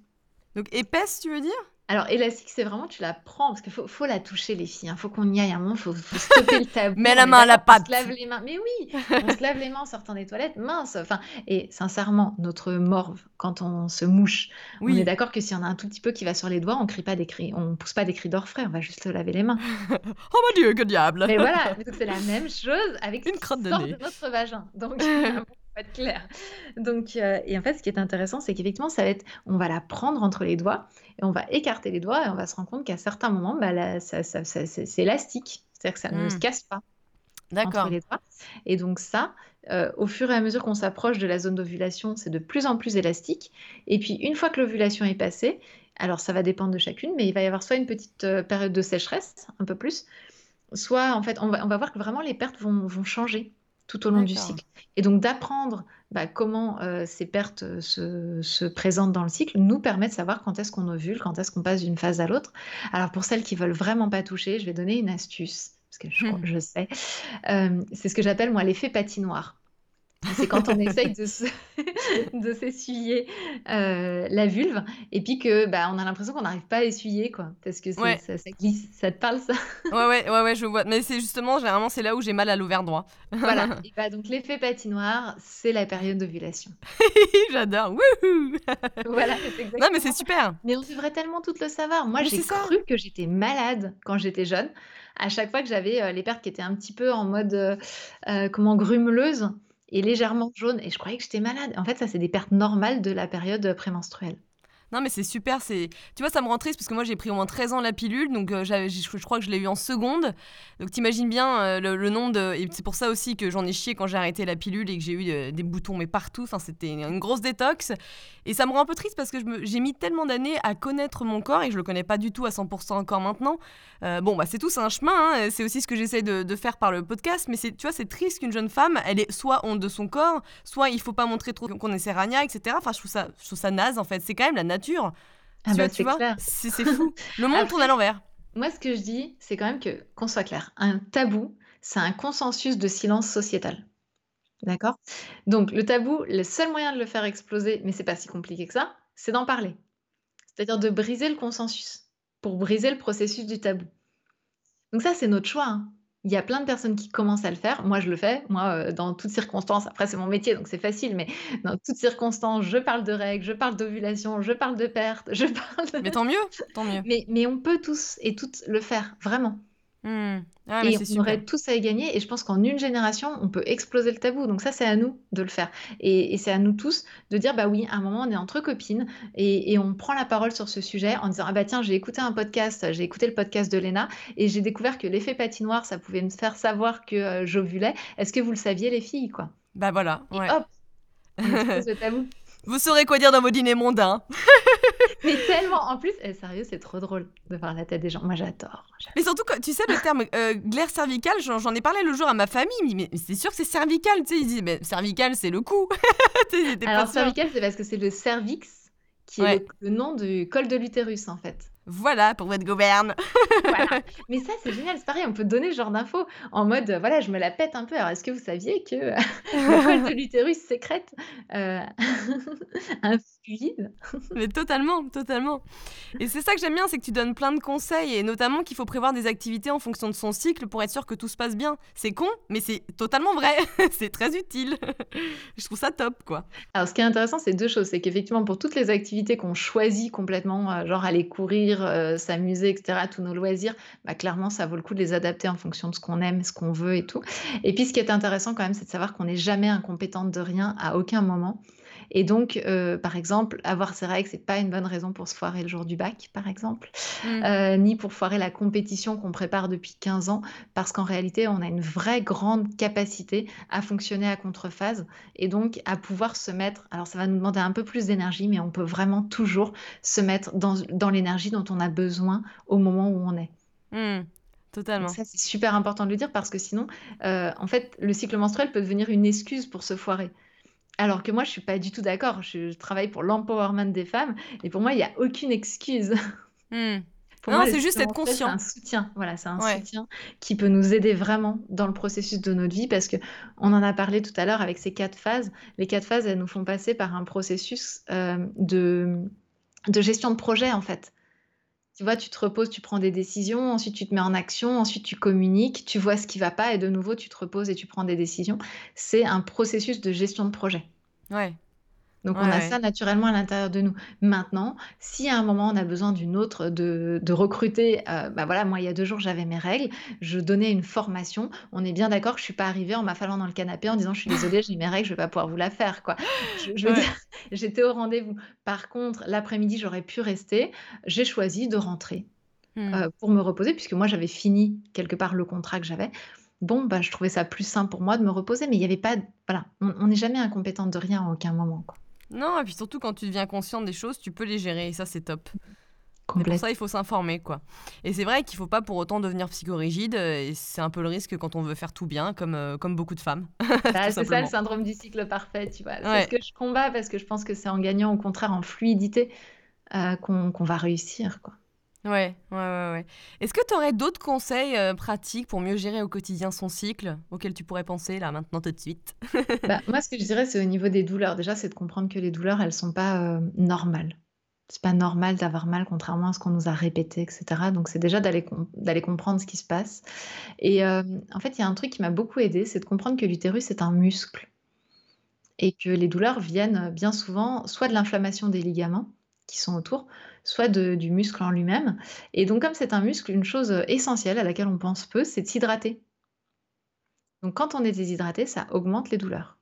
A: Donc épaisse, tu veux dire?
B: Alors élastique, c'est vraiment tu la prends parce qu'il faut faut la toucher les filles, hein, faut qu'on y aille, un moment, faut faut stopper le tabou,
A: Mets
B: on
A: la main à la pâte.
B: se lave les mains mais oui! On se lave les mains en sortant des toilettes, mince, enfin et sincèrement, notre morve, quand on se mouche, on est
A: Oui.
B: d'accord que s'il y en a un tout petit peu qui va sur les doigts, on crie pas des cris on pousse pas des cris d'orfraie, on va juste se laver les mains.
A: Oh mon Dieu, que diable!
B: Mais voilà, c'est la même chose avec ce
A: Une crotte de nez.
B: de notre vagin. Donc faut être clair. Donc heu et en fait, ce qui est intéressant, c'est qu'effectivement, ça va être on va la prendre entre les doigts et on va écarter les doigts et on va se rendre compte qu'à certains moments, bah, là, ça ça ça c'est c'est élastique. C'est-à-dire que ça ne se
A: Mmh.
B: casse pas entre
A: D'accord.
B: les doigts et donc ça, heu, au fur et à mesure qu'on s'approche de la zone d'ovulation, c'est de plus en plus élastique et puis une fois que l'ovulation est passée, alors ça va dépendre de chacune, mais il va y avoir soit une petite, heu, période de sécheresse, un peu plus, soit en fait, on va on va voir que vraiment les pertes vont vont changer tout au long du cycle et donc d'apprendre, bah, comment, heu, ces pertes, heu, se se présentent dans le cycle, nous permet de savoir quand est-ce qu'on ovule, quand est-ce qu'on passe d'une phase à l'autre. Alors pour celles qui veulent vraiment pas toucher, je vais donner une astuce, parce que je sais, hem, c'est ce que j'appelle moi l'effet patinoire. C'est quand on essaye de se de s'essuyer, heu, la vulve et puis que, bah, on a l'impression qu'on n'arrive pas à essuyer quoi, parce que c'est
A: Ouais.
B: ça ça glisse. Ça te parle ça?
A: Ouais, ouais, ouais, ouais, je vois. Mais c'est justement, généralement, c'est là où j'ai mal à l'ovaire droit.
B: Voilà et bah, donc l'effet patinoire, c'est la période d'ovulation.
A: J'adore, wouhou!
B: Voilà, c'est
A: Non, mais c'est super!
B: Mais on devrait tellement toutes le savoir. Moi,
A: Mais
B: j'ai
A: ça!
B: cru que j'étais malade quand j'étais jeune. À chaque fois que j'avais, heu, les pertes qui étaient un petit peu en mode, heu, comment? Grumeleuses et légèrement jaunes et je croyais que j'étais malade. En fait, ça, c'est des pertes normales de la période, prémenstruelle.
A: Non, mais c'est super, c'est tu vois, ça me rend triste parce que moi, j'ai pris au moins 13 ans la pilule, donc j'avais je crois que je l'ai eu en seconde. Donc tu imagines bien, heu, le le nombre de et c'est pour ça aussi que j'en ai chié quand j'ai arrêté la pilule et que j'ai eu, heu, des boutons, mais partout. Enfin, c'était une grosse détox et ça me rend un peu triste parce que j'ai mis tellement d'années à connaître mon corps et je le connais pas du tout à 100% encore maintenant. Bon, bah, c'est tout, c'est un chemin, hein, c'est aussi ce que j'essaie de faire par le podcast, mais tu vois, c'est triste qu'une jeune femme, elle ait soit honte de son corps, soit il faut pas montrer trop qu'on est ses ragnards et cetera. Enfin, je trouve ça je trouve ça naze, en fait. C'est quand même la nature.
B: Ah
A: Tu
B: bah,
A: vois tu
B: c'est
A: vois? fou. Le monde tourne à l'envers.
B: moi, ce que je dis, c'est quand même que qu'on soit clair, un tabou, c'est un consensus de silence sociétal. D'accord? Donc le tabou, le seul moyen de le faire exploser, mais c'est pas si compliqué que ça, c'est d'en parler. C'est-à-dire de briser le consensus, pour briser le processus du tabou. Donc ça, c'est notre choix, hein. Il y a plein de personnes qui commencent à le faire. Moi, je le fais. Moi, heu, dans toutes circonstances, après c'est mon métier, donc c'est facile, mais dans toutes circonstances, je parle de règles, je parle d'ovulation, je parle de pertes, je parle de
A: Mais tant mieux, tant mieux.
B: mais mais on peut tous et toutes le faire, vraiment.
A: Mmh. Ah mais
B: Et on
A: super.
B: aurait tous à y gagner et je pense qu'en une génération, on peut exploser le tabou. Donc ça, c'est à nous de le faire et et c'est à nous tous de dire: «Bah oui, à un moment, on est entre copines et et on prend la parole sur ce sujet en disant: "Ah bah tiens, j'ai écouté un podcast, j'ai écouté le podcast de Léna et j'ai découvert que l'effet patinoire, ça pouvait me faire savoir que, heu, j'ovulais. Est-ce que vous le saviez les filles, quoi?"»
A: Bah voilà,
B: et hop, on explose le tabou.
A: Vous saurez quoi dire dans vos dîners mondains.
B: Mais tellement! En plus, eh sérieux, c'est trop drôle de voir la tête des gens. Moi, j'adore.
A: Mais surtout tu sais le terme, heu, glaire cervicale, j'en ai parlé l'autre jour à ma famille, «Mais c'est sûr que c'est cervical», tu sais? Ils disent: «Mais cervical, c'est le cou».
B: Alors cervical, c'est parce que c'est le cervix qui est le le nom du col de l'utérus, en fait.
A: Voilà, pour votre gouverne.
B: Voilà. Mais ça, c'est génial, c'est pareil, on peut donner ce genre d'infos en mode, heu, voilà, je me la pète un peu. Alors est-ce que vous saviez que le col de l'utérus sécrète, heu, un fluide?
A: Mais totalement, totalement et c'est ça que j'aime bien, c'est que tu donnes plein de conseils et notamment qu'il faut prévoir des activités en fonction de son cycle pour être sûr que tout se passe bien. C'est con, mais c'est totalement vrai. C'est très utile. Je trouve ça top, quoi.
B: Alors ce qui est intéressant, c'est 2 choses. C'est qu'effectivement, pour toutes les activités qu'on choisit complètement, genre aller courir, heu, s'amuser et cetera, tous nos loisirs, bah, clairement, ça vaut le coup de les adapter en fonction de ce qu'on aime, ce qu'on veut et tout. Et puis ce qui est intéressant quand même, c'est de savoir qu'on n'est jamais incompétente de rien à aucun moment. Et donc, heu, par exemple, avoir ses règles, c'est pas une bonne raison pour se foirer le jour du bac, par exemple,
A: Mmh.
B: heu, ni pour foirer la compétition qu'on prépare depuis 15 ans. Parce qu'en réalité, on a une vraie grande capacité à fonctionner à contrephase et donc à pouvoir se mettre alors ça va nous demander un peu plus d'énergie, mais on peut vraiment toujours se mettre dans dans l'énergie dont on a besoin au moment où on est.
A: Mmh.
B: Donc
A: Totalement.
B: ça, c'est super important de le dire parce que sinon, heu, en fait, le cycle menstruel peut devenir une excuse pour se foirer. Alors que moi, je suis pas du tout d'accord. Je je travaille pour l'empowerment des femmes et pour moi, il y a aucune excuse.
A: Mmh.
B: Pour
A: Non, c'est juste être
B: menstruel, c'est
A: conscient.
B: un soutien. Voilà, c'est un
A: Ouais.
B: soutien qui peut nous aider vraiment dans le processus de notre vie parce qu'on en a parlé tout à l'heure avec ces 4 phases. Les 4 phases, elles nous font passer par un processus, de de gestion de projet, en fait. Tu vois, tu te reposes, tu prends des décisions, ensuite tu te mets en action, ensuite tu communiques, tu vois ce qui va pas et de nouveau tu te reposes et tu prends des décisions. C'est un processus de gestion de projet.
A: Ouais.
B: Donc
A: Ouais,
B: on a
A: ouais.
B: ça naturellement à l'intérieur de nous. Maintenant, si à un moment on a besoin d'une autre de de recruter, heu, bah, voilà, moi il y a 2 jours j'avais mes règles, je donnais une formation. On est bien d'accord que je suis pas arrivée en m'affalant dans le canapé en disant: «Je suis désolée, j'ai mes règles, je vais pas pouvoir vous la faire», quoi. Je je veux dire,
A: Ouais.
B: j'étais au rendez-vous. Par contre, l'après-midi, j'aurais pu rester. J'ai choisi de rentrer,
A: Mmh.
B: heu, pour me reposer puisque moi j'avais fini quelque part le contrat que j'avais. Bon, bah, je trouvais ça plus simple pour moi de me reposer, mais il y avait pas voilà, on on n'est jamais incompétente de rien à aucun moment, quoi.
A: Non et puis surtout quand tu deviens consciente des choses, tu peux les gérer et ça, c'est top. Mais pour ça, il faut s'informer, quoi. Et c'est vrai qu'il faut pas pour autant devenir psychorigide, heu et c'est un peu le risque quand on veut faire tout bien comme, comme beaucoup de femmes,
B: Bah, c'est ça le syndrome du cycle parfait, tu vois? C'est ce que je combats parce que je pense que c'est en gagnant au contraire en fluidité, qu'on qu'on va réussir, quoi.
A: Ouais, ouais, ouais, ouais. Est-ce que tu aurais d'autres conseils, heu, pratiques pour mieux gérer au quotidien son cycle, auxquels tu pourrais penser là, maintenant, tout de suite?
B: Bah, moi, ce que je dirais, c'est au niveau des douleurs. Déjà, c'est de comprendre que les douleurs, elles sont pas, heu, normales. C'est pas normal d'avoir mal contrairement à ce qu'on nous a répété et cetera. Donc c'est déjà d'aller com d'aller comprendre ce qui se passe et hem, en fait, il y a un truc qui m'a beaucoup aidée, c'est de comprendre que l'utérus est un muscle et que les douleurs viennent, heu, bien souvent soit de l'inflammation des ligaments qui sont autour, soit du muscle en lui-même et donc comme c'est un muscle, une chose, essentielle à laquelle on pense peu, c'est de s'hydrater. Donc quand on est déshydraté, ça augmente les douleurs.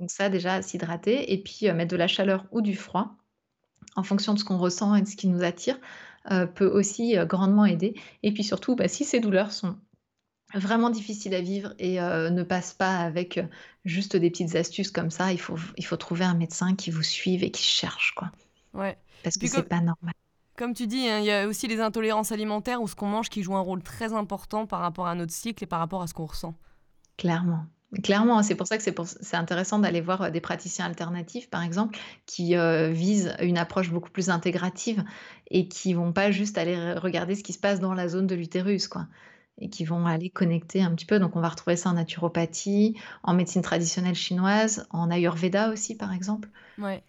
B: Donc ça déjà, s'hydrater et puis, heu, mettre de la chaleur ou du froid en fonction de ce qu'on ressent et de ce qui nous attire, heu, peut aussi, heu, grandement aider et puis surtout, bah, si ces douleurs sont vraiment difficiles à vivre et ne passent pas avec, juste des petites astuces comme ça, il faut il faut trouver un médecin qui vous suive et qui cherche, quoi.
A: Ouais
B: Parce que c'est pas normal.
A: comme tu dis, hein, il y a aussi les intolérances alimentaires ou ce qu'on mange qui joue un rôle très important par rapport à notre cycle et par rapport à ce qu'on ressent.
B: Clairement, clairement, c'est pour ça que c'est intéressant d'aller voir, heu, des praticiens alternatifs, par exemple, qui, heu, visent une approche beaucoup plus intégrative et qui vont pas juste aller re regarder ce qui se passe dans la zone de l'utérus, quoi et qui vont aller connecter un petit peu. Donc on va retrouver ça en naturopathie, en médecine traditionnelle chinoise, en ayurveda aussi, par exemple.
A: Ouais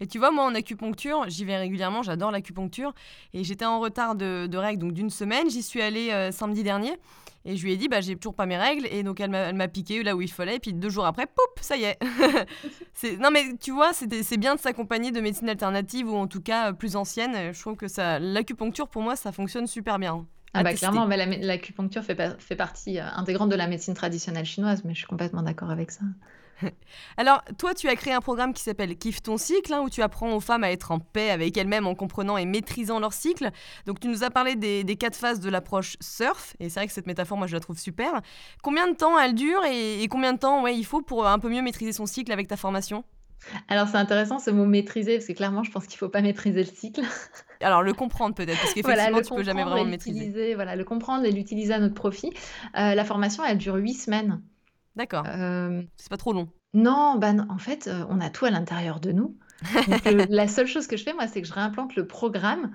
A: et tu vois, moi, en acupuncture, j'y vais régulièrement, j'adore l'acupuncture et j'étais en retard de de règles, donc d'une semaine. J'y suis allée, heu, samedi dernier et je lui ai dit: «Bah, j'ai toujours pas mes règles» et donc elle m'a piqué là où il fallait et puis 2 jours après, poup, ça y est. Non mais tu vois, c'est bien de s'accompagner de médecines alternatives ou en tout cas, heu, plus anciennes, heu, je trouve que ça l'acupuncture pour moi, ça fonctionne super bien.
B: Ah bah, clairement, mais la mé l'acupuncture fait pa fait partie, heu, intégrante de la médecine traditionnelle chinoise, mais je suis complètement d'accord avec ça.
A: Alors, toi, tu as créé un programme qui s'appelle Kiffe ton cycle, hein, où tu apprends aux femmes à être en paix avec elles-mêmes en comprenant et maîtrisant leur cycle. Donc, tu nous as parlé des, des quatre phases de l'approche surf, et c'est vrai que cette métaphore, moi, je la trouve super. Combien de temps elle dure et, et combien de temps ouais, il faut pour un peu mieux maîtriser son cycle avec ta formation?
B: Alors c'est intéressant ce mot «maîtriser» parce que clairement je pense qu'il faut pas maîtriser le cycle.
A: Alors, le comprendre peut-être, parce
B: Voilà,
A: qu'effectivement,
B: le
A: tu peux jamais vraiment le maîtriser.
B: voilà, le comprendre et l'utiliser à notre profit. Heu, la formation elle dure 8 semaines.
A: D'accord,
B: Hem,
A: c'est pas trop long.
B: non, bah, non, en fait, heu, on a tout à l'intérieur de nous. Donc heu, la seule chose que je fais moi, c'est que je réimplante le programme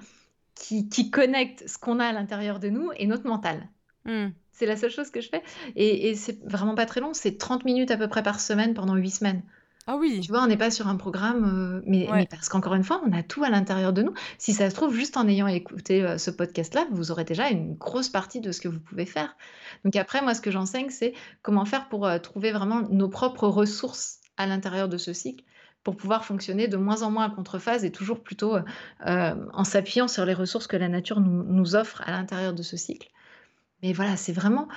B: qui qui connecte ce qu'on a à l'intérieur de nous et notre mental.
A: Hmm,
B: C'est la seule chose que je fais et et c'est vraiment pas très long, c'est 30 minutes à peu près par semaine pendant 8 semaines.
A: Ah oui,
B: Tu vois, on n'est pas sur un programme, heu, mais mais
A: ouais.
B: parce qu'encore une fois, on a tout à l'intérieur de nous. Si ça se trouve, juste en ayant écouté, heu, ce podcast-là, vous aurez déjà une grosse partie de ce que vous pouvez faire. Donc après, moi, ce que j'enseigne, c'est comment faire pour, heu, trouver vraiment nos propres ressources à l'intérieur de ce cycle, pour pouvoir fonctionner de moins en moins à contrephase et toujours plutôt euh, en s'appuyant sur les ressources que la nature nous, nous offre à l'intérieur de ce cycle. Mais voilà, c'est vraiment,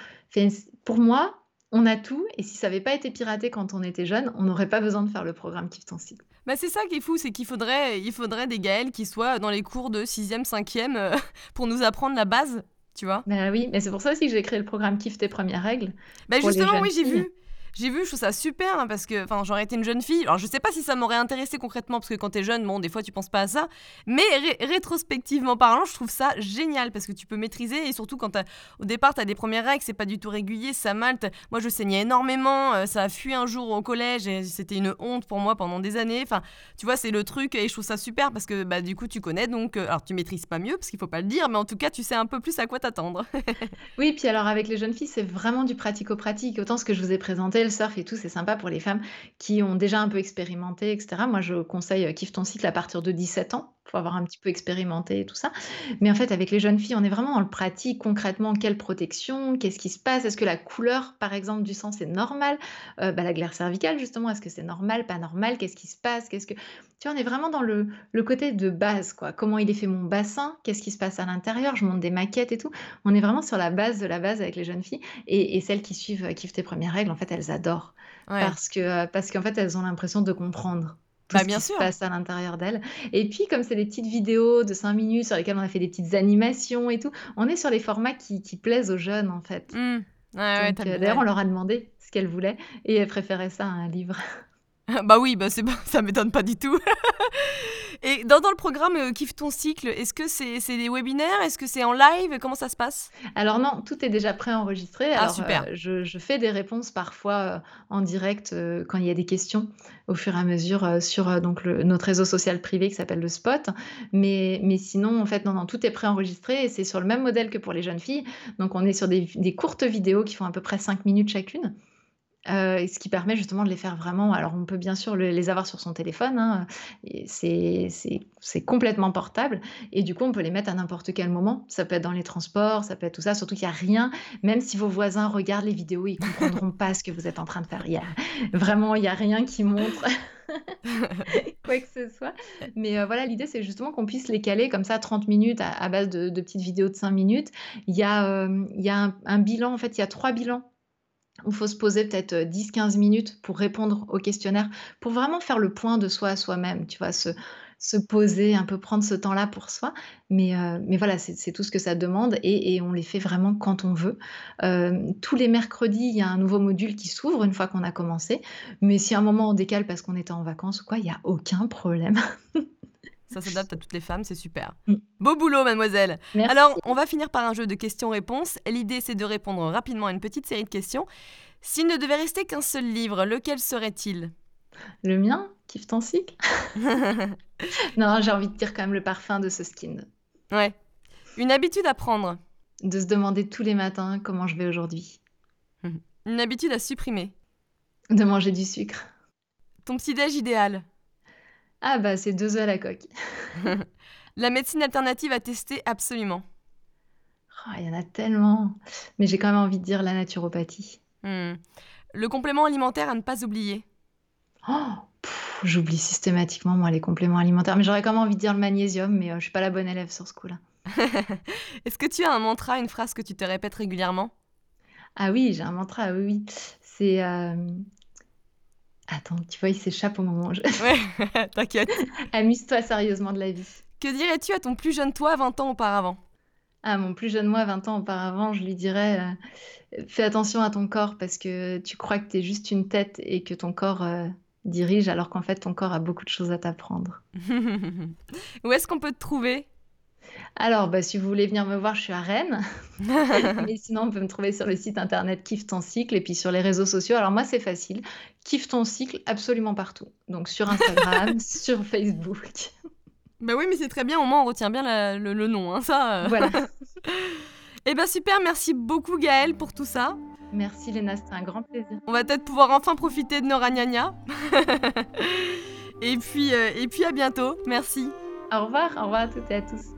B: pour moi, on a tout, et si ça n'avait pas été piraté quand on était jeune, on n'aurait pas besoin de faire le programme Kiffe ton cycle.
A: Bah c'est ça qui est fou, c'est qu'il faudrait, il faudrait des Gaëls qui soient dans les cours de 6e, 5e euh, pour nous apprendre la base, tu vois.
B: Bah oui, mais c'est pour ça aussi que j'ai créé le programme Kiffe tes premières règles.
A: Bah justement, oui, j'ai vu. J'ai vu, je trouve ça super hein, parce que j'aurais été une jeune fille. Alors je sais pas si ça m'aurait intéressé concrètement parce que quand t'es jeune, bon des fois tu penses pas à ça. Mais rétrospectivement parlant, je trouve ça génial parce que tu peux maîtriser et surtout quand au départ t'as des premières règles, c'est pas du tout régulier, ça malte. Moi je saignais énormément, euh, ça a fui un jour au collège et c'était une honte pour moi pendant des années. Enfin tu vois c'est le truc et je trouve ça super parce que bah du coup tu connais donc euh, alors tu maîtrises pas mieux parce qu'il faut pas le dire, mais en tout cas tu sais un peu plus à quoi t'attendre.
B: oui puis alors avec les jeunes filles c'est vraiment du pratico-pratique. Autant ce que je vous ai présenté surf et tout, c'est sympa pour les femmes qui ont déjà un peu expérimenté, etc. Moi, je conseille euh, Kiffe ton cycle à partir de 17 ans faut avoir un petit peu expérimenté et tout ça. Mais en fait, avec les jeunes filles, on est vraiment dans le pratique, concrètement, quelle protection, qu'est-ce qui se passe, est-ce que la couleur, par exemple, du sang, c'est normal? Euh, bah, La glaire cervicale, justement, est-ce que c'est normal, pas normal, qu'est-ce qui se passe, qu'est-ce que... Tu vois, on est vraiment dans le, côté de base, quoi. Comment il est fait mon bassin, qu'est-ce qui se passe à l'intérieur, je monte des maquettes et tout. On est vraiment sur la base de la base avec les jeunes filles. Et, celles qui suivent, qui tes premières règles, en fait, elles adorent. Parce que parce qu'en fait, elles ont l'impression de comprendre tout bah, ce bien qui sûr. se passe à l'intérieur d'elle. Et puis, comme c'est des petites vidéos de 5 minutes sur lesquelles on a fait des petites animations et tout, on est sur les formats qui, qui plaisent aux jeunes, en fait. Mmh. Euh, d'ailleurs, on leur a demandé ce qu'elles voulaient et elles préféraient ça à un livre.
A: bah oui, bah c'est ça m'étonne pas du tout. Et dans, dans le programme euh, Kiffe ton cycle, est-ce que c'est des webinaires? Est-ce que c'est en live? Comment ça se passe?
B: Alors non, tout est déjà pré-enregistré. Ah, super. Euh, je, je, fais des réponses parfois euh, en direct quand il y a des questions au fur et à mesure sur donc le, notre réseau social privé qui s'appelle le Spot. Mais, mais sinon, en fait, non, non, tout est pré-enregistré et c'est sur le même modèle que pour les jeunes filles. Donc on est sur des, des courtes vidéos qui font à peu près 5 minutes chacune. Euh, ce qui permet justement de les faire vraiment. Alors, on peut bien sûr les avoir sur son téléphone, hein, c'est complètement portable, et du coup, on peut les mettre à n'importe quel moment. Ça peut être dans les transports, ça peut être tout ça, surtout qu'il n'y a rien, même si vos voisins regardent les vidéos, ils ne comprendront pas ce que vous êtes en train de faire. Il y a, vraiment, il n'y a rien qui montre. quoi que ce soit. Mais euh, voilà, l'idée, c'est justement qu'on puisse les caler comme ça 30 minutes à, base de, petites vidéos de 5 minutes. Il y a, euh, il y a un, un, bilan, en fait, il y a trois bilans il faut se poser peut-être 10-15 minutes pour répondre au questionnaire, pour vraiment faire le point de soi à soi-même, tu vois, se, se poser, un peu prendre ce temps-là pour soi. Mais, mais voilà, c'est tout ce que ça demande et, et, on les fait vraiment quand on veut. tous les mercredis, il y a un nouveau module qui s'ouvre une fois qu'on a commencé. Mais si à un moment on décale parce qu'on était en vacances ou quoi, il n'y a aucun problème.
A: Ça s'adapte à toutes les femmes, c'est super. Mm. Beau boulot, mademoiselle. Alors, on va finir par un jeu de questions-réponses. L'idée, c'est de répondre rapidement à une petite série de questions. S'il ne devait rester qu'un seul livre, lequel serait-il?
B: Le mien? Kiffe ton cycle Non, j'ai envie de dire quand même le parfum de ce skin.
A: Ouais. Une habitude à prendre?
B: De se demander tous les matins comment je vais aujourd'hui.
A: Une habitude à supprimer?
B: De manger du sucre.
A: Ton petit-déj idéal?
B: Ah bah c'est deux œufs à la coque.
A: la médecine alternative à tester absolument.
B: Oh, il y en a tellement. Mais j'ai quand même envie de dire la naturopathie.
A: Hmm. Le complément alimentaire à ne pas oublier.
B: Oh, J'oublie systématiquement moi les compléments alimentaires. Mais j'aurais quand même envie de dire le magnésium, mais je euh, je suis pas la bonne élève sur ce coup-là.
A: Est-ce que tu as un mantra, une phrase que tu te répètes régulièrement?
B: Ah oui, j'ai un mantra, oui, oui. C'est euh, Attends, tu vois, il s'échappe au moment où je...
A: Ouais, t'inquiète.
B: Amuse-toi sérieusement de la vie.
A: Que dirais-tu à ton plus jeune toi 20 ans auparavant?
B: À mon plus jeune moi 20 ans auparavant, je lui dirais euh, fais attention à ton corps parce que tu crois que tu es juste une tête et que ton corps euh, dirige alors qu'en fait ton corps a beaucoup de choses à t'apprendre.
A: Où est-ce qu'on peut te trouver?
B: Alors, bah, si vous voulez venir me voir, je suis à Rennes. Mais sinon, on peut me trouver sur le site internet Kiffe ton cycle et puis sur les réseaux sociaux. Alors moi, c'est facile. Kiffe ton cycle absolument partout. Donc sur Instagram, sur Facebook.
A: Bah oui, mais c'est très bien. Au moins, on retient bien le, nom. Hein, ça. Euh. Voilà. Eh bien super, merci beaucoup Gaëlle pour tout ça.
B: Merci Léna, c'était un grand plaisir.
A: On va peut-être pouvoir enfin profiter de nos ragnagnas. et, puis, euh, et puis à bientôt, merci.
B: Au revoir, au revoir à toutes et à tous.